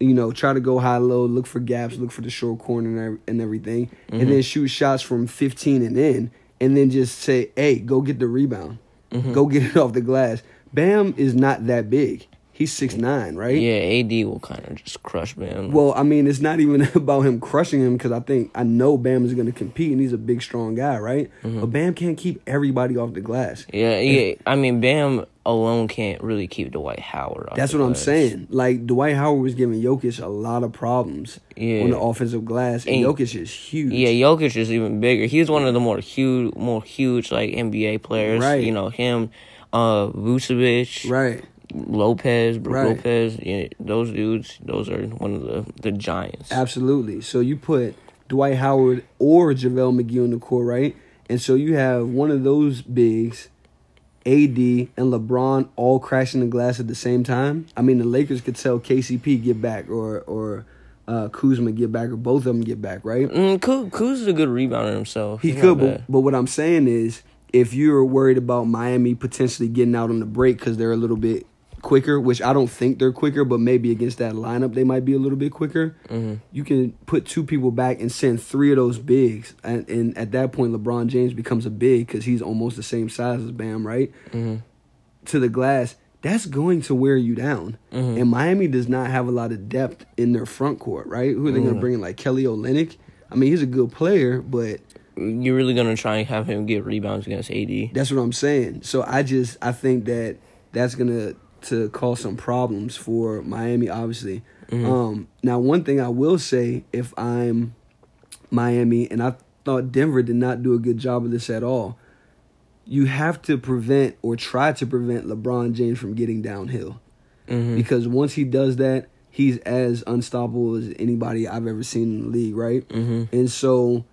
Speaker 2: you know, try to go high low, look for gaps, look for the short corner and, and everything,
Speaker 1: Mm-hmm.
Speaker 2: and then shoot shots from 15 and in, and then just say, hey, go get the rebound,
Speaker 1: Mm-hmm.
Speaker 2: go get it off the glass. Bam is not that big. He's six nine, right?
Speaker 1: Yeah, AD will kind of just crush Bam.
Speaker 2: Well, I mean, it's not even about him crushing him because I think I know Bam is going to compete and he's a big, strong guy, right?
Speaker 1: Mm-hmm.
Speaker 2: But Bam can't keep everybody off the glass.
Speaker 1: yeah, yeah. I mean, Bam alone can't really keep Dwight Howard. Off
Speaker 2: That's what I'm saying. Like Dwight Howard was giving Jokic a lot of problems
Speaker 1: Yeah.
Speaker 2: on the offensive glass, and
Speaker 1: And-
Speaker 2: Jokic is huge.
Speaker 1: Yeah, Jokic is even bigger. He's one of the more huge, more huge like NBA players.
Speaker 2: Right.
Speaker 1: You know him, uh, Vucevic,
Speaker 2: right.
Speaker 1: Lopez,
Speaker 2: Right.
Speaker 1: Lopez. Yeah, those dudes, those are one of the the giants.
Speaker 2: Absolutely. So you put Dwight Howard or JaVale McGee on the court, right? And so you have one of those bigs, AD and LeBron all crashing the glass at the same time. I mean, the Lakers could tell KCP get back or or uh, Kuzma get back or both of them get back, right?
Speaker 1: Mm, Kuz, Kuz is a good rebounder himself.
Speaker 2: He
Speaker 1: He's
Speaker 2: could, but, but what I'm saying is, if you're worried about Miami potentially getting out on the break because they're a little bit quicker, which I don't think they're quicker, but maybe against that lineup they might be a little bit quicker.
Speaker 1: Mm-hmm.
Speaker 2: You can put two people back and send three of those bigs, and, and at that point LeBron James becomes a big because he's almost the same size as Bam, right?
Speaker 1: Mm-hmm.
Speaker 2: To the glass. That's going to wear you down.
Speaker 1: Mm-hmm.
Speaker 2: And Miami does not have a lot of depth in their front court, right? Who are they going to bring in? Like Kelly Olynyk? I mean, he's a good player, but
Speaker 1: You're really gonna try and have him get rebounds against AD.
Speaker 2: That's what I'm saying. So I just I think that that's gonna to cause some problems for Miami, obviously. Um, now, one thing I will say, if I'm Miami, and I thought Denver did not do a good job of this at all, you have to prevent or try to prevent LeBron James from getting downhill
Speaker 1: Mm-hmm.
Speaker 2: because once he does that, he's as unstoppable as anybody I've ever seen in the league, right?
Speaker 1: Mm-hmm.
Speaker 2: And so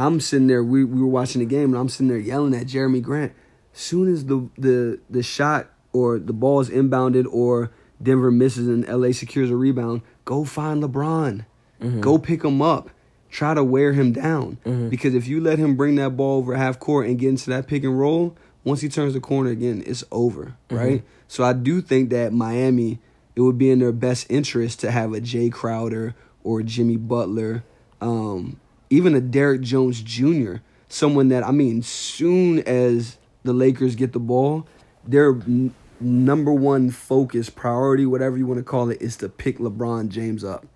Speaker 2: I'm sitting there. We we were watching the game, and I'm sitting there yelling at Jerami Grant. Soon as the the the shot or the ball is inbounded or Denver misses and LA secures a rebound, go find LeBron. Mm-hmm. Go pick him up. Try to wear him down. Mm-hmm. Because if you let him bring that ball over half court and get into that pick and roll, once he turns the corner again, it's over, mm-hmm. right? So I do think that Miami, it would be in their best interest to have a Jae Crowder or Jimmy Butler, um, even a Derrick Jones Jr., someone that I mean, soon as the Lakers get the ball, their n- number one focus, priority, whatever you want to call it, is to pick LeBron James up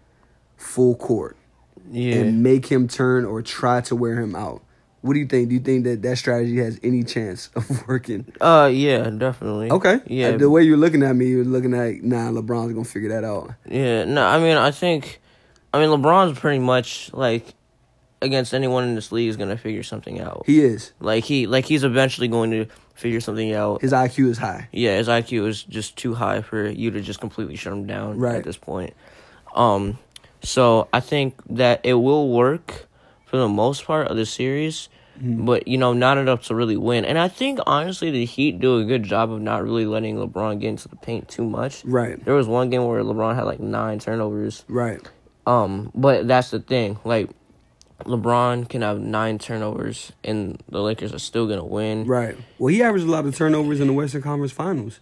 Speaker 2: full court
Speaker 1: Yeah.
Speaker 2: and make him turn or try to wear him out. What do you think? Do you think that that strategy has any chance of working?
Speaker 1: uh, yeah, definitely.
Speaker 2: Okay.
Speaker 1: Yeah.
Speaker 2: The way you're looking at me, you're looking at nah. LeBron's gonna figure that out.
Speaker 1: Yeah, no, I mean, I think, I mean, LeBron's pretty much like against anyone in this league is gonna figure something out.
Speaker 2: He is.
Speaker 1: like he, like he's eventually going to figure something out.
Speaker 2: His IQ is high.
Speaker 1: yeah, his IQ is just too high for you to just completely shut him down
Speaker 2: Right.
Speaker 1: at this point. Um, so I think that it will work for the most part of the series,
Speaker 2: Mm-hmm.
Speaker 1: but you know, not enough to really win. And I think honestly, the Heat do a good job of not really letting LeBron get into the paint too much.
Speaker 2: Right.
Speaker 1: There was one game where LeBron had like nine turnovers.
Speaker 2: Right.
Speaker 1: Um, but that's the thing. Like, LeBron can have nine turnovers, and the Lakers are still gonna win.
Speaker 2: Right. Well, he averaged a lot of turnovers in the Western Conference Finals.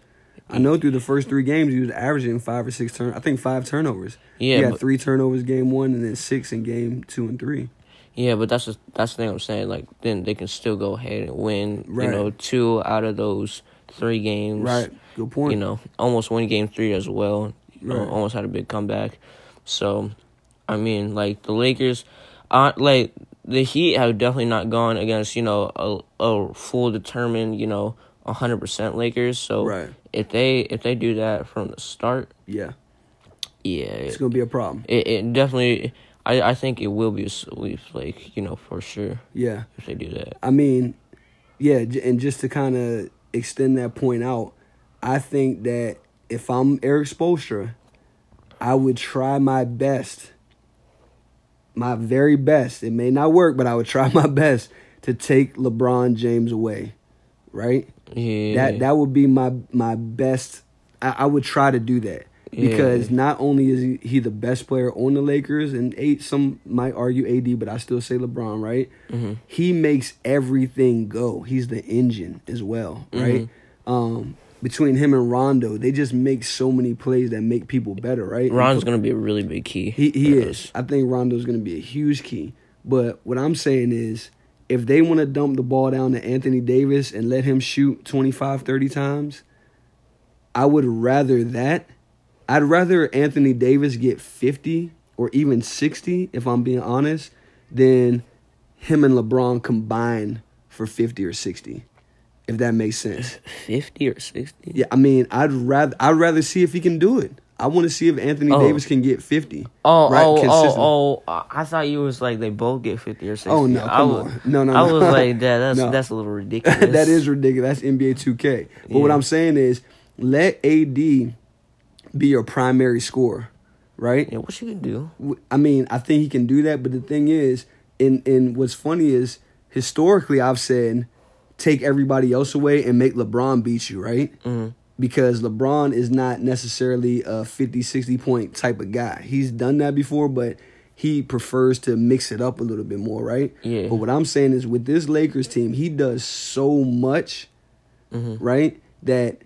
Speaker 2: I know through the first three games he was averaging five or six turn. I think five turnovers.
Speaker 1: Yeah,
Speaker 2: He had
Speaker 1: but-
Speaker 2: three turnovers game one and then six in game two and three.
Speaker 1: Yeah, but that's the that's the thing I'm saying. Like, then they can still go ahead and win.
Speaker 2: Right.
Speaker 1: You know, two out of those three games.
Speaker 2: Right. Good point.
Speaker 1: You know, almost won game three as well. You know,
Speaker 2: Right.
Speaker 1: almost had a big comeback. So, I mean, like the Lakers, uh, like the Heat have definitely not gone against you know a a full determined you know hundred percent Lakers. So
Speaker 2: Right.
Speaker 1: if they if they do that from the start,
Speaker 2: Yeah.
Speaker 1: yeah,
Speaker 2: It's
Speaker 1: it,
Speaker 2: gonna be a problem.
Speaker 1: it, it definitely. I, I think it will be a sweep, like you know, for sure
Speaker 2: Yeah.
Speaker 1: if they do that.
Speaker 2: I mean, yeah, and just to kind of extend that point out, I think that if I'm Erik Spoelstra, I would try my best, my very best. It may not work, but I would try my best to take LeBron James away, right?
Speaker 1: Yeah,
Speaker 2: That that would be my my best. I, I would try to do that because
Speaker 1: Yeah.
Speaker 2: not only is he, he the best player on the Lakers, and eight some might argue AD, but I still say LeBron, right? He makes everything go. He's the engine as well, right? Um, between him and Rondo, they just make so many plays that make people better, right?
Speaker 1: Ron's gonna be a really big key.
Speaker 2: He he is.
Speaker 1: us.
Speaker 2: I think Rondo's going to be a huge key. But what I'm saying is if they want to dump the ball down to Anthony Davis and let him shoot 25 30 times, I would rather that. I'd rather Anthony Davis get 50 or even 60 if I'm being honest than him and LeBron combine for 50 or 60. If that makes sense.
Speaker 1: Fifty or sixty.
Speaker 2: Yeah, I mean, I'd rather I'd rather see if he can do it. I want to see if Anthony
Speaker 1: Oh.
Speaker 2: Davis can get 50.
Speaker 1: Oh,
Speaker 2: right?
Speaker 1: oh, oh, oh! I thought you was like they both get fifty or sixty.
Speaker 2: Oh, no,
Speaker 1: I was,
Speaker 2: on. No, no,
Speaker 1: I
Speaker 2: no.
Speaker 1: was like, that. That's
Speaker 2: No.
Speaker 1: that's a little ridiculous.
Speaker 2: that is ridiculous. That's NBA 2K. But what I'm saying is, let AD be your primary scorer, right?
Speaker 1: Yeah, what you can do?
Speaker 2: I mean, I think he can do that. But the thing is, and and what's funny is historically, I've said take everybody else away and make LeBron beat you, right?
Speaker 1: hmm
Speaker 2: Because LeBron is not necessarily a 50, 60 point type of guy. He's done that before, but he prefers to mix it up a little bit more, right?
Speaker 1: Yeah.
Speaker 2: But what I'm saying is, with this Lakers team, he does so much
Speaker 1: hmm
Speaker 2: right? That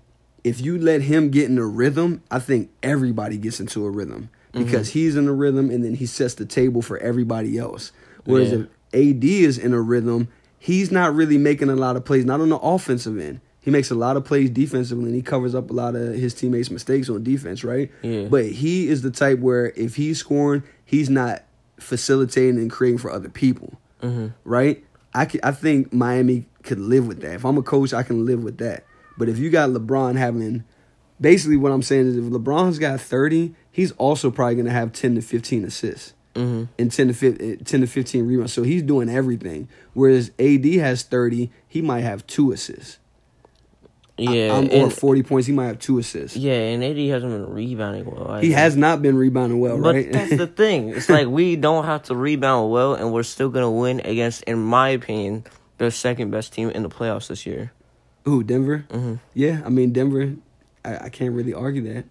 Speaker 2: if you let him get in a rhythm, I think everybody gets into a rhythm because he's in a rhythm and then he sets the table for everybody else. Whereas
Speaker 1: Yeah.
Speaker 2: if AD is in a rhythm, he's not really making a lot of plays, not on the offensive end. He makes a lot of plays defensively and he covers up a lot of his teammates' mistakes on defense, right?
Speaker 1: Yeah.
Speaker 2: But he is the type where if he's scoring, he's not facilitating and creating for other people
Speaker 1: hmm
Speaker 2: right? I could, I think Miami could live with that. If I'm a coach, I can live with that. But if you got LeBron having, basically what I'm saying is if LeBron's got 30, he's also probably going to have 10 to 15 assists
Speaker 1: hmm
Speaker 2: and 10 to 15, 10 to 15 rebounds. So he's doing everything. Whereas AD has 30, he might have two assists.
Speaker 1: Yeah,
Speaker 2: Um, or
Speaker 1: and,
Speaker 2: 40 points, he might have two assists.
Speaker 1: yeah, and AD hasn't been rebounding well.
Speaker 2: He has not been rebounding well,
Speaker 1: But
Speaker 2: right?
Speaker 1: that's the thing. It's like we don't have to rebound well, and we're still gonna win against, in my opinion, the second best team in the playoffs this year.
Speaker 2: Who, Denver?
Speaker 1: hmm
Speaker 2: Yeah, I mean Denver. I, I can't really argue that.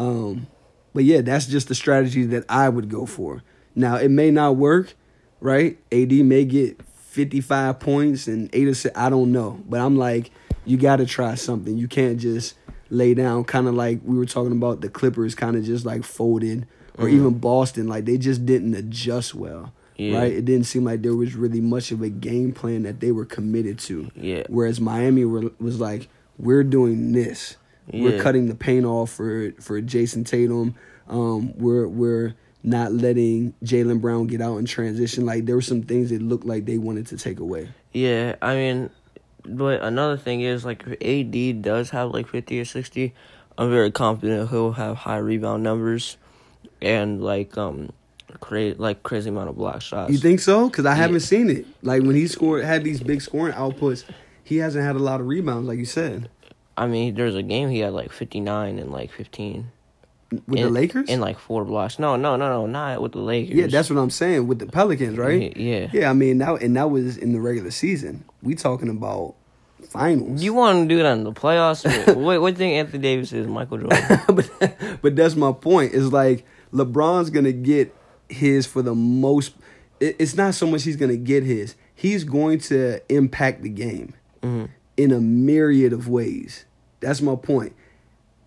Speaker 2: Um, but yeah, that's just the strategy that I would go for. Now it may not work, right? AD may get fifty five points and eight assists. I don't know, but I'm like, you got to try something. You can't just lay down. Kind of like we were talking about the Clippers, kind of just like folded, or
Speaker 1: Mhm.
Speaker 2: even Boston, like they just didn't adjust well.
Speaker 1: Yeah.
Speaker 2: Right? It didn't seem like there was really much of a game plan that they were committed to.
Speaker 1: Yeah.
Speaker 2: Whereas Miami were, was like, we're doing this. We're cutting the paint off for for Jayson Tatum. Um, we're we're not letting Jaylen Brown get out in transition. Like there were some things that looked like they wanted to take away.
Speaker 1: Yeah, I mean, but another thing is like if AD does have like fifty or sixty, I'm very confident he'll have high rebound numbers, and like um, create like crazy amount of block shots.
Speaker 2: You think so? Because I haven't
Speaker 1: Yeah.
Speaker 2: seen it. Like when he scored, had these big scoring outputs. He hasn't had a lot of rebounds, like you said,
Speaker 1: I mean, there's a game he had like fifty nine and like fifteen.
Speaker 2: With the Lakers.
Speaker 1: and like four blocks. No, no, no, no, not with the Lakers.
Speaker 2: yeah, that's what I'm saying with the Pelicans, right?
Speaker 1: Yeah.
Speaker 2: Yeah, I mean now and that was in the regular season. We talking about finals.
Speaker 1: You want to do that in the playoffs? what, what do you think Anthony Davis is, Michael Jordan?
Speaker 2: but, but that's my point. Is like LeBron's gonna get his for the most. it- It's not so much he's gonna get his. He's going to impact the game
Speaker 1: Mhm.
Speaker 2: in a myriad of ways. That's my point.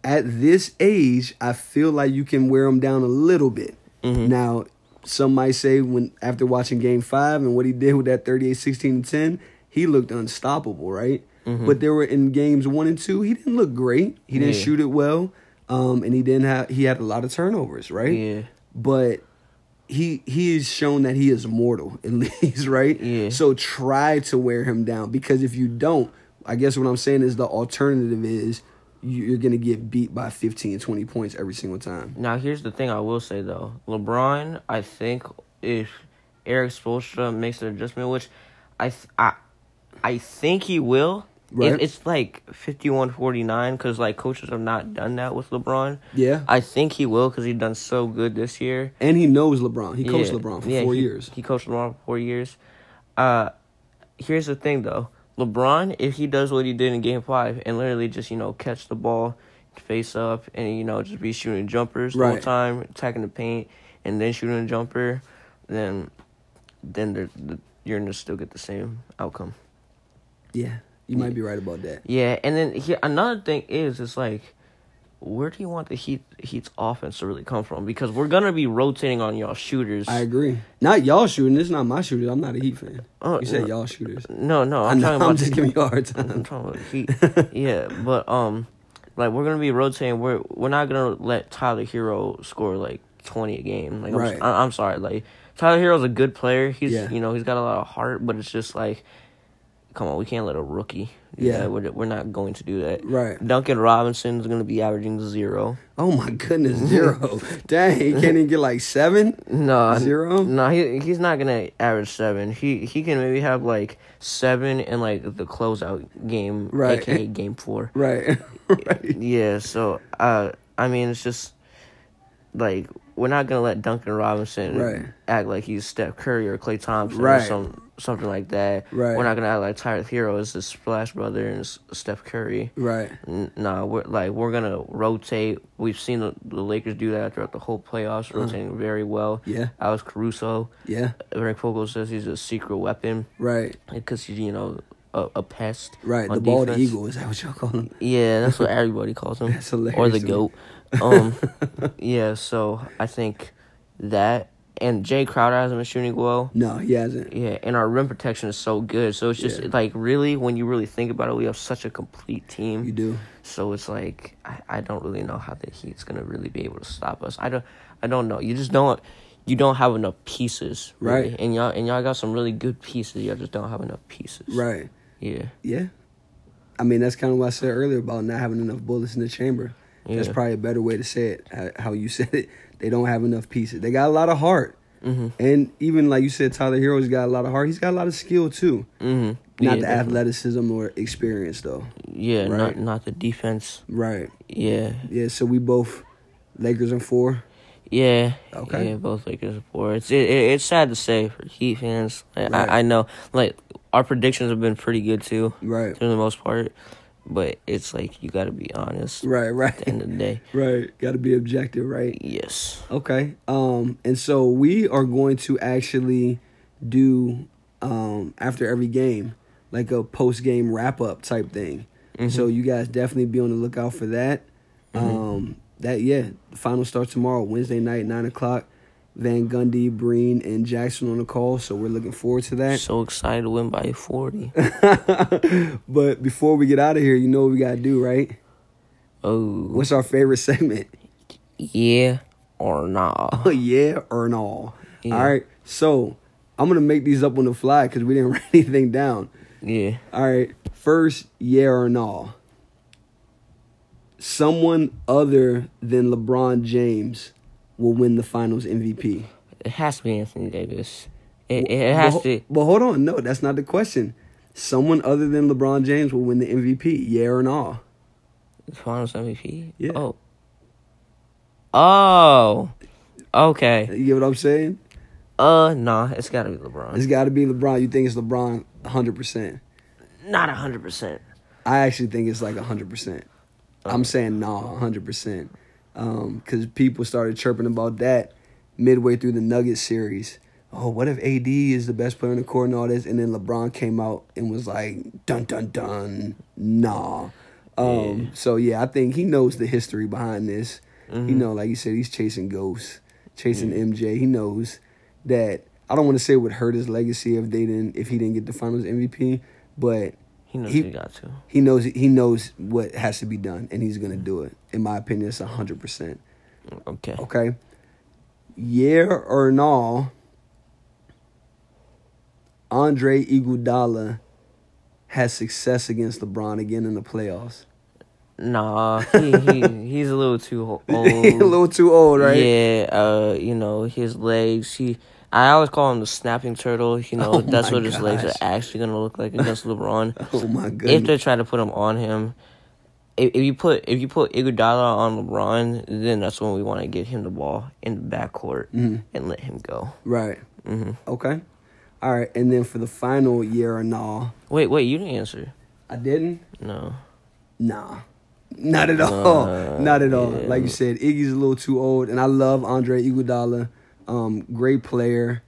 Speaker 2: At this age, I feel like you can wear him down a little bit.
Speaker 1: Mhm.
Speaker 2: Now, some might say when after watching Game Five and what he did with that 38, 16, and ten, he looked unstoppable, right?
Speaker 1: Mhm.
Speaker 2: But there were in games one and two, he didn't look great. He didn't
Speaker 1: Yeah.
Speaker 2: shoot it well, um, and he didn't have. He had a lot of turnovers, right?
Speaker 1: Yeah.
Speaker 2: But he he has shown that he is mortal at least, right?
Speaker 1: Yeah.
Speaker 2: So try to wear him down because if you don't, I guess what I'm saying is the alternative is you- you're gonna get beat by 15, 20 points every single time.
Speaker 1: Now, here's the thing I will say though. LeBron, I think if Erik Spoelstra makes an adjustment, which I th- I I think he will.
Speaker 2: Right.
Speaker 1: It, it's like 51-49 because like coaches have not done that with LeBron.
Speaker 2: Yeah.
Speaker 1: I think he will because he's done so good this year.
Speaker 2: And he knows LeBron. He coached
Speaker 1: Yeah.
Speaker 2: LeBron for
Speaker 1: Yeah,
Speaker 2: four
Speaker 1: he-
Speaker 2: years.
Speaker 1: He coached LeBron for four years. Uh, here's the thing though. LeBron, if he does what he did in Game Five and literally just you know catch the ball, face up, and you know just be shooting jumpers the whole time, attacking the paint, and then shooting a jumper, then then the, you're gonna still get the same outcome.
Speaker 2: Yeah. You might be right about that.
Speaker 1: Yeah, and then here another thing is it's like where do you want the Heat Heat's offense to really come from? Because we're gonna be rotating on y'all shooters.
Speaker 2: I agree. Not y'all shooting. This is not my shooters. I'm not a Heat fan.
Speaker 1: Oh,
Speaker 2: you said
Speaker 1: no.
Speaker 2: y'all shooters.
Speaker 1: no, no, I'm
Speaker 2: know,
Speaker 1: talking
Speaker 2: I'm
Speaker 1: about
Speaker 2: just giving you a hard time.
Speaker 1: I'm talking about Heat. yeah, but um, like we're gonna be rotating. We're we're not gonna let Tyler Herro score like twenty a game. Like
Speaker 2: Right.
Speaker 1: I'm, I'm sorry, like Tyler Herro's a good player. He's
Speaker 2: Yeah.
Speaker 1: you know he's got a lot of heart, but it's just like, come on, we can't let a rookie.
Speaker 2: Yeah.
Speaker 1: that. we're we're not going to do that.
Speaker 2: Right.
Speaker 1: Duncan Robinson is gonna be averaging zero.
Speaker 2: Oh my goodness, zero. Dang, he can't even get like seven.
Speaker 1: No,
Speaker 2: Zero?
Speaker 1: No, he he's not gonna average seven. He he can maybe have like seven in like the closeout game,
Speaker 2: Right.
Speaker 1: aka game four.
Speaker 2: Right. right.
Speaker 1: Yeah, so uh, I mean, it's just like we're not gonna let Duncan Robinson
Speaker 2: Right.
Speaker 1: act like he's Steph Curry or Klay Thompson
Speaker 2: Right.
Speaker 1: or some something like that.
Speaker 2: Right.
Speaker 1: We're not gonna act like Tyler Herro is the Splash Brother and Steph Curry.
Speaker 2: Right.
Speaker 1: N- Nah, we're like we're gonna rotate. We've seen the, the Lakers do that throughout the whole playoffs, rotating very well.
Speaker 2: Uh-huh. Yeah.
Speaker 1: Alex Caruso,
Speaker 2: Yeah.
Speaker 1: Frank Vogel says he's a secret weapon
Speaker 2: Right.
Speaker 1: because he's you know a, a pest.
Speaker 2: Right. The bald eagle is that what y'all call him?
Speaker 1: Yeah, that's what everybody calls him.
Speaker 2: That's hilarious
Speaker 1: Or the goat. Um, yeah. So I think that and Jae Crowder hasn't been shooting well.
Speaker 2: No, he hasn't.
Speaker 1: Yeah, and our rim protection is so good. So it's just
Speaker 2: Yeah.
Speaker 1: like really, when you really think about it, we have such a complete team.
Speaker 2: You do.
Speaker 1: So it's like I, I don't really know how the Heat's gonna really be able to stop us. I don't I don't know. You just don't you don't have enough pieces, really.
Speaker 2: Right.
Speaker 1: And y'all and y'all got some really good pieces. Y'all just don't have enough pieces.
Speaker 2: Right.
Speaker 1: Yeah.
Speaker 2: Yeah. I mean, that's kind of what I said earlier about not having enough bullets in the chamber. That's probably a better way to say it. how- How you said it, they don't have enough pieces. They got a lot of heart,
Speaker 1: Mm-hmm.
Speaker 2: and even like you said, Tyler Herro's got a lot of heart. He's got a lot of skill too.
Speaker 1: Mm-hmm.
Speaker 2: Not
Speaker 1: yeah,
Speaker 2: the
Speaker 1: definitely.
Speaker 2: athleticism or experience though.
Speaker 1: Yeah,
Speaker 2: Right.
Speaker 1: not not the defense.
Speaker 2: Right.
Speaker 1: Yeah.
Speaker 2: Yeah. So we both Lakers and four.
Speaker 1: Yeah.
Speaker 2: Okay.
Speaker 1: Yeah, both Lakers and four. It's it, it, it's sad to say for Heat fans. Like,
Speaker 2: Right.
Speaker 1: I I know like our predictions have been pretty good too,
Speaker 2: Right.
Speaker 1: for the most part. But it's like you got to be honest.
Speaker 2: Right. right.
Speaker 1: At the end of the day.
Speaker 2: Right. Got to be objective. Right.
Speaker 1: Yes.
Speaker 2: Okay. Um, and so we are going to actually do um after every game like a post game wrap up type thing. So you guys definitely be on the lookout for that. Um, that yeah, the final starts tomorrow, Wednesday night, nine o'clock. Van Gundy, Breen, and Jackson on the call, so we're looking forward to that.
Speaker 1: So excited to win by forty.
Speaker 2: but before we get out of here, you know what we gotta do, right?
Speaker 1: Oh.
Speaker 2: What's our favorite segment?
Speaker 1: Yeah or nah?
Speaker 2: Oh yeah or no?
Speaker 1: Yeah.
Speaker 2: All right. So I'm gonna make these up on the fly because we didn't write anything down.
Speaker 1: Yeah.
Speaker 2: All right. First, yeah or no? Someone other than LeBron James will win the Finals MVP.
Speaker 1: It has to be Anthony Davis. It, it has
Speaker 2: but,
Speaker 1: to.
Speaker 2: But hold on, no, that's not the question. Someone other than LeBron James will win the MVP. Yeah or no?
Speaker 1: Finals MVP.
Speaker 2: Yeah.
Speaker 1: Oh. Oh. Okay.
Speaker 2: You get what I'm saying?
Speaker 1: Uh, nah. It's got to be LeBron.
Speaker 2: It's got to be LeBron. You think it's LeBron 100%.
Speaker 1: Not hundred percent.
Speaker 2: I actually think it's like 100%. I'm saying nah, 100%. Because people started chirping about that midway through the Nuggets series. Oh, what if AD is the best player in the court and all this? And then LeBron came out and was like, dun dun dun, nah. Um,
Speaker 1: Yeah.
Speaker 2: So, yeah, I think he knows the history behind this.
Speaker 1: Mm-hmm.
Speaker 2: You know, like you said, he's chasing ghosts, chasing MJ. He knows that. I don't want to say it would hurt his legacy if they didn't, if he didn't get the Finals MVP, but
Speaker 1: He knows
Speaker 2: He-
Speaker 1: he, got to.
Speaker 2: he knows he knows what has to be done, and he's gonna do it. In my opinion, it's hundred percent.
Speaker 1: Okay.
Speaker 2: Okay. Yeah or no? Andre Iguodala has success against LeBron again in the playoffs.
Speaker 1: Nah, he, he he's a little too old.
Speaker 2: a little too old, right?
Speaker 1: Yeah, uh, you know his legs. He, I always call him the snapping turtle. You know
Speaker 2: Oh
Speaker 1: that's what his legs are actually gonna look like against LeBron.
Speaker 2: Oh my
Speaker 1: god!
Speaker 2: if
Speaker 1: they try to put him on him, if, if you put if you put Iguodala on LeBron, then that's when we want to get him the ball in the backcourt
Speaker 2: Mhm.
Speaker 1: and let him go.
Speaker 2: Right.
Speaker 1: hmm
Speaker 2: Okay. All right. And then for the final year or no,
Speaker 1: Wait, wait, you didn't answer.
Speaker 2: I didn't.
Speaker 1: No.
Speaker 2: Nah. Not at all.
Speaker 1: Uh,
Speaker 2: Not at all.
Speaker 1: yeah.
Speaker 2: Like you said, Iggy's a little too old, and I love Andre Iguodala. Um, great player.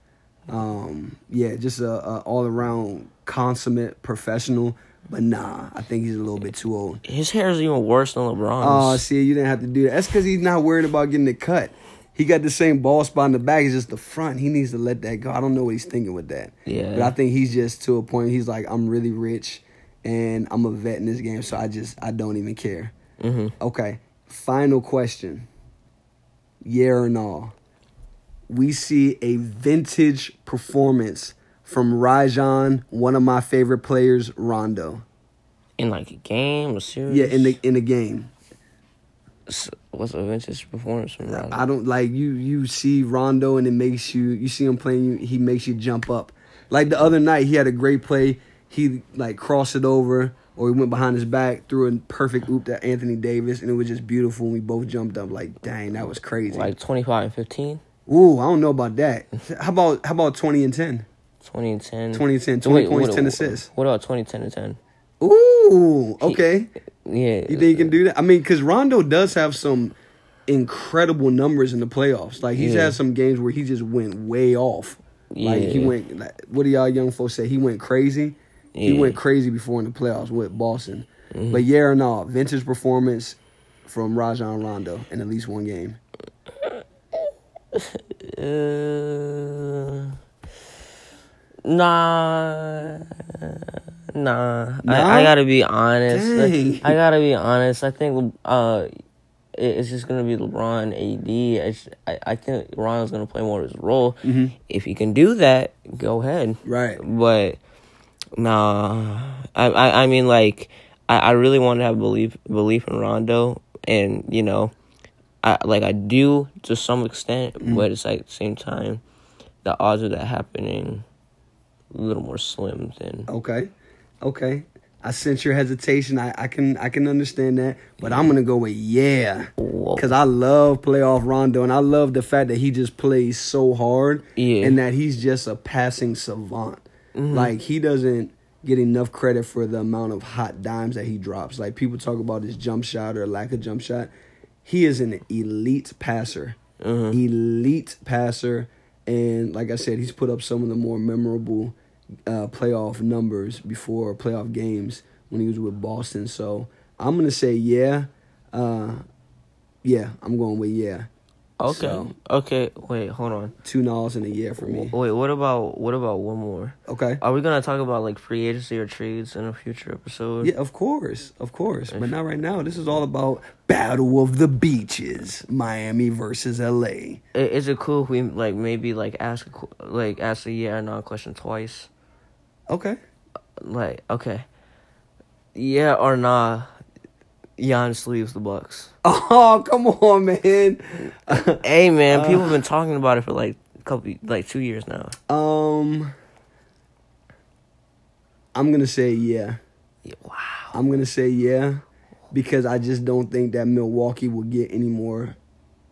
Speaker 2: Um, yeah, just a, a all around consummate professional. But nah, I think he's a little bit too old.
Speaker 1: His hair is even worse than LeBron's.
Speaker 2: Oh, see, you didn't have to do that. That's because he's not worried about getting it cut. He got the same ball spot in the back. It's just the front. He needs to let that go. I don't know what he's thinking with that.
Speaker 1: Yeah.
Speaker 2: But I think he's just to a point. He's like, I'm really rich, and I'm a vet in this game, so I just I don't even care.
Speaker 1: hmm
Speaker 2: Okay. Final question. Yeah or no? We see a vintage performance from Rajon, one of my favorite players, Rondo.
Speaker 1: In like a game, a series.
Speaker 2: Yeah, in the in the game.
Speaker 1: S- what's a vintage performance from Rondo?
Speaker 2: I don't like you. You see Rondo, and it makes you. You see him playing. He makes you jump up. Like the other night, he had a great play. He like crossed it over, or he went behind his back, threw a perfect oop to Anthony Davis, and it was just beautiful. And we both jumped up. Like, dang, that was crazy.
Speaker 1: Like 25 and 15,
Speaker 2: Ooh, I don't know about that. How about how about twenty and ten?
Speaker 1: 20 and 10.
Speaker 2: 20 and 10, 20 points,
Speaker 1: what,
Speaker 2: 10 assists.
Speaker 1: What about 20, 10 and 10?
Speaker 2: Ooh, okay.
Speaker 1: Yeah.
Speaker 2: You think he can do that? I mean, because Rondo does have some incredible numbers in the playoffs. Like he's
Speaker 1: Yeah.
Speaker 2: had some games where he just went way off. Yeah. Like he went. Like, what do y'all young folks say? He went crazy. He
Speaker 1: Yeah. Mm-hmm.
Speaker 2: went crazy before in the playoffs with Boston. But yeah or no, vintage performance from Rajon Rondo in at least one game.
Speaker 1: Uh, nah, nah.
Speaker 2: Nah?
Speaker 1: I, I gotta be honest.
Speaker 2: Dang.
Speaker 1: I gotta be honest. I think uh, it- it's just gonna be LeBron, AD. I, just- I, I think Ron's gonna play more of his role.
Speaker 2: Mhm.
Speaker 1: If he can do that, go ahead.
Speaker 2: Right.
Speaker 1: But nah, I, I, I mean, like, I, I really want to have belief belief in Rondo, and you know, I like I do to some extent, mm. but it's like at the same time, the odds of that happening a little more slim than
Speaker 2: Okay. Okay. I sense your hesitation. I, I can I can understand that, but I'm gonna go with yeah. Cause I love playoff Rondo, and I love the fact that he just plays so hard,
Speaker 1: Yeah.
Speaker 2: and that he's just a passing savant. Mm-hmm. Like he doesn't get enough credit for the amount of hot dimes that he drops. Like people talk about his jump shot or lack of jump shot. He is an elite passer, elite passer, and like I said, he's put up some of the more memorable uh, playoff numbers before playoff games when he was with Boston. So I'm gonna say yeah, uh, yeah. I'm going with yeah.
Speaker 1: Okay,
Speaker 2: So-
Speaker 1: okay. Wait, hold on.
Speaker 2: Two nulls in a year for me.
Speaker 1: Wait, what about what about one more?
Speaker 2: Okay.
Speaker 1: Are we gonna talk about like free agency or trades in a future episode?
Speaker 2: Yeah, of course, of course. But not right now. This is all about Battle of the Beaches, Miami versus LA.
Speaker 1: Is it cool if we like maybe like ask like ask a yeah or no question twice?
Speaker 2: Okay.
Speaker 1: Like okay, yeah or nah? Giannis leaves the Bucks.
Speaker 2: Oh, come on, man.
Speaker 1: Hey man,
Speaker 2: Uh,
Speaker 1: people have been talking about it for like a couple like two years now.
Speaker 2: um, I'm gonna say yeah.
Speaker 1: Yeah, wow.
Speaker 2: I'm gonna say yeah, because I just don't think that Milwaukee will get any more.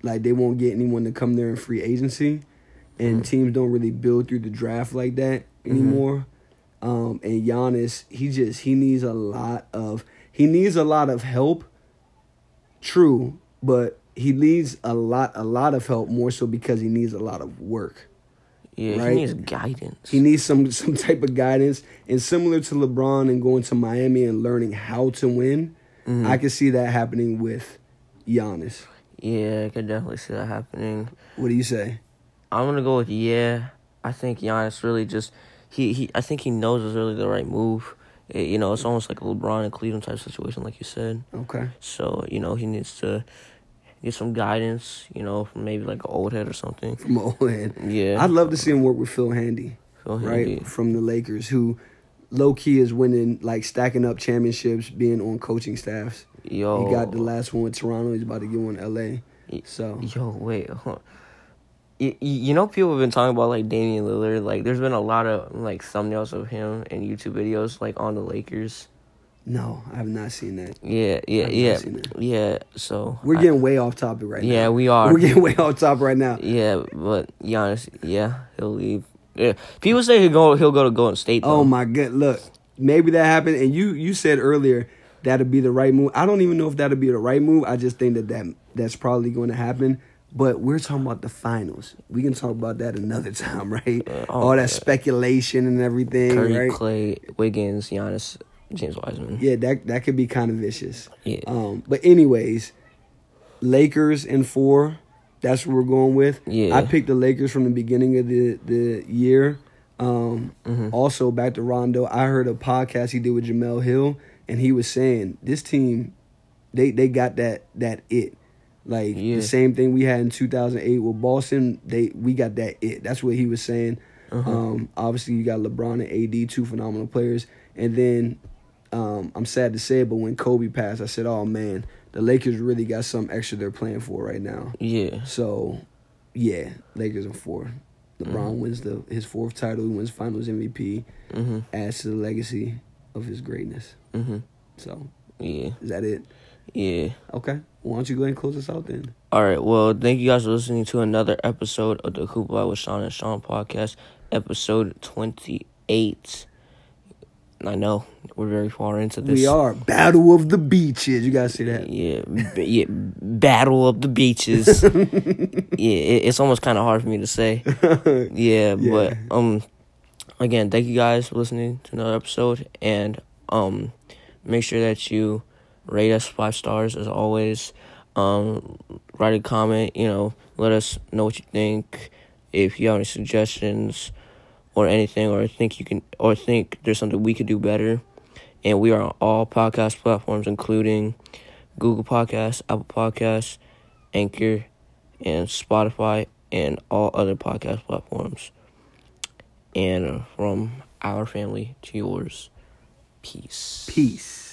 Speaker 2: Like they won't get anyone to come there in free agency, and teams don't really build through the draft like that anymore. Um, and Giannis, he just he needs a lot of he needs a lot of help. True, but he needs a lot a lot of help more so because he needs a lot of work.
Speaker 1: Yeah,
Speaker 2: Right.
Speaker 1: he needs guidance.
Speaker 2: He needs some some type of guidance, and similar to LeBron and going to Miami and learning how to win, mm-hmm. I can see that happening with Giannis.
Speaker 1: yeah, I could definitely see that happening.
Speaker 2: What do you say?
Speaker 1: I'm gonna go with yeah. I think Giannis really just he, he I think he knows it's really the right move. It- you know, it's almost like a LeBron and Cleveland type situation, like you said.
Speaker 2: Okay.
Speaker 1: So you know, he needs to get some guidance. You know, from maybe like an old head or something.
Speaker 2: From old head.
Speaker 1: Yeah,
Speaker 2: I'd love to see him work with Phil Handy,
Speaker 1: Phil
Speaker 2: right?
Speaker 1: Handy.
Speaker 2: From the Lakers, who low key is winning, like stacking up championships, being on coaching staffs.
Speaker 1: Yo,
Speaker 2: He got the last one with Toronto. He's about to get one in LA. So
Speaker 1: Yo, wait. On. You, you know, people have been talking about like Damian Lillard. Like, there's been a lot of like thumbnails of him and YouTube videos like on the Lakers.
Speaker 2: no, I have not seen that.
Speaker 1: Yeah, yeah, yeah, yeah. So
Speaker 2: We're
Speaker 1: I-
Speaker 2: getting way off topic right now.
Speaker 1: yeah, we are.
Speaker 2: We're getting way off topic right now.
Speaker 1: Yeah, but Giannis, yeah, he'll leave. Yeah, people say he'll go. He'll go to Golden State. Though.
Speaker 2: Oh my good, Look, maybe that happened, and you you said earlier that'd be the right move. I don't even know if that'd be the right move. I just think that, that that's probably going to happen. But we're talking about the finals. We can talk about that another time, right?
Speaker 1: Uh,
Speaker 2: All that
Speaker 1: okay.
Speaker 2: speculation and everything,
Speaker 1: Curry,
Speaker 2: right?
Speaker 1: Klay, Wiggins, Giannis. James Wiseman.
Speaker 2: Yeah, that that could be kind of vicious.
Speaker 1: Yeah.
Speaker 2: Um, but anyways, Lakers in four. That's what we're going with.
Speaker 1: Yeah.
Speaker 2: I picked the Lakers from the beginning of the the year. Um,
Speaker 1: Mhm.
Speaker 2: Also, back to Rondo. I heard a podcast he did with Jemele Hill, and he was saying this team, they they got that that it. Like
Speaker 1: Yeah.
Speaker 2: the same thing we had in 2008 with Boston, they we got that it. That's what he was saying.
Speaker 1: Uh-huh.
Speaker 2: Um, obviously, you got LeBron and AD, two phenomenal players. And then um, I'm sad to say it, but when Kobe passed, I said, "Oh man, the Lakers really got something extra they're playing for right now."
Speaker 1: Yeah.
Speaker 2: So, yeah, Lakers in four. LeBron wins the his fourth title. He wins Finals MVP.
Speaker 1: Mhm.
Speaker 2: Adds to the legacy of his greatness.
Speaker 1: Mhm.
Speaker 2: So,
Speaker 1: Yeah.
Speaker 2: is that it?
Speaker 1: Yeah.
Speaker 2: Okay. Why don't you go ahead and close us out then?
Speaker 1: All right. Well, thank you guys for listening to another episode of the Hoopla with Shaun and Shaun podcast, episode twenty-eight. I know we're very far into this.
Speaker 2: We are Battle of the Beaches. You guys see that?
Speaker 1: Yeah, b- yeah. Battle of the beaches. yeah, it, it's almost kind of hard for me to say. Yeah, but um, again, thank you guys for listening to another episode, and um, make sure that you rate us five stars as always. Um, write a comment. You know, let us know what you think. If you have any suggestions or anything, or think you can, or think there's something we could do better. And we are on all podcast platforms, including Google Podcasts, Apple Podcasts, Anchor, and Spotify, and all other podcast platforms. And from our family to yours, peace.
Speaker 2: Peace.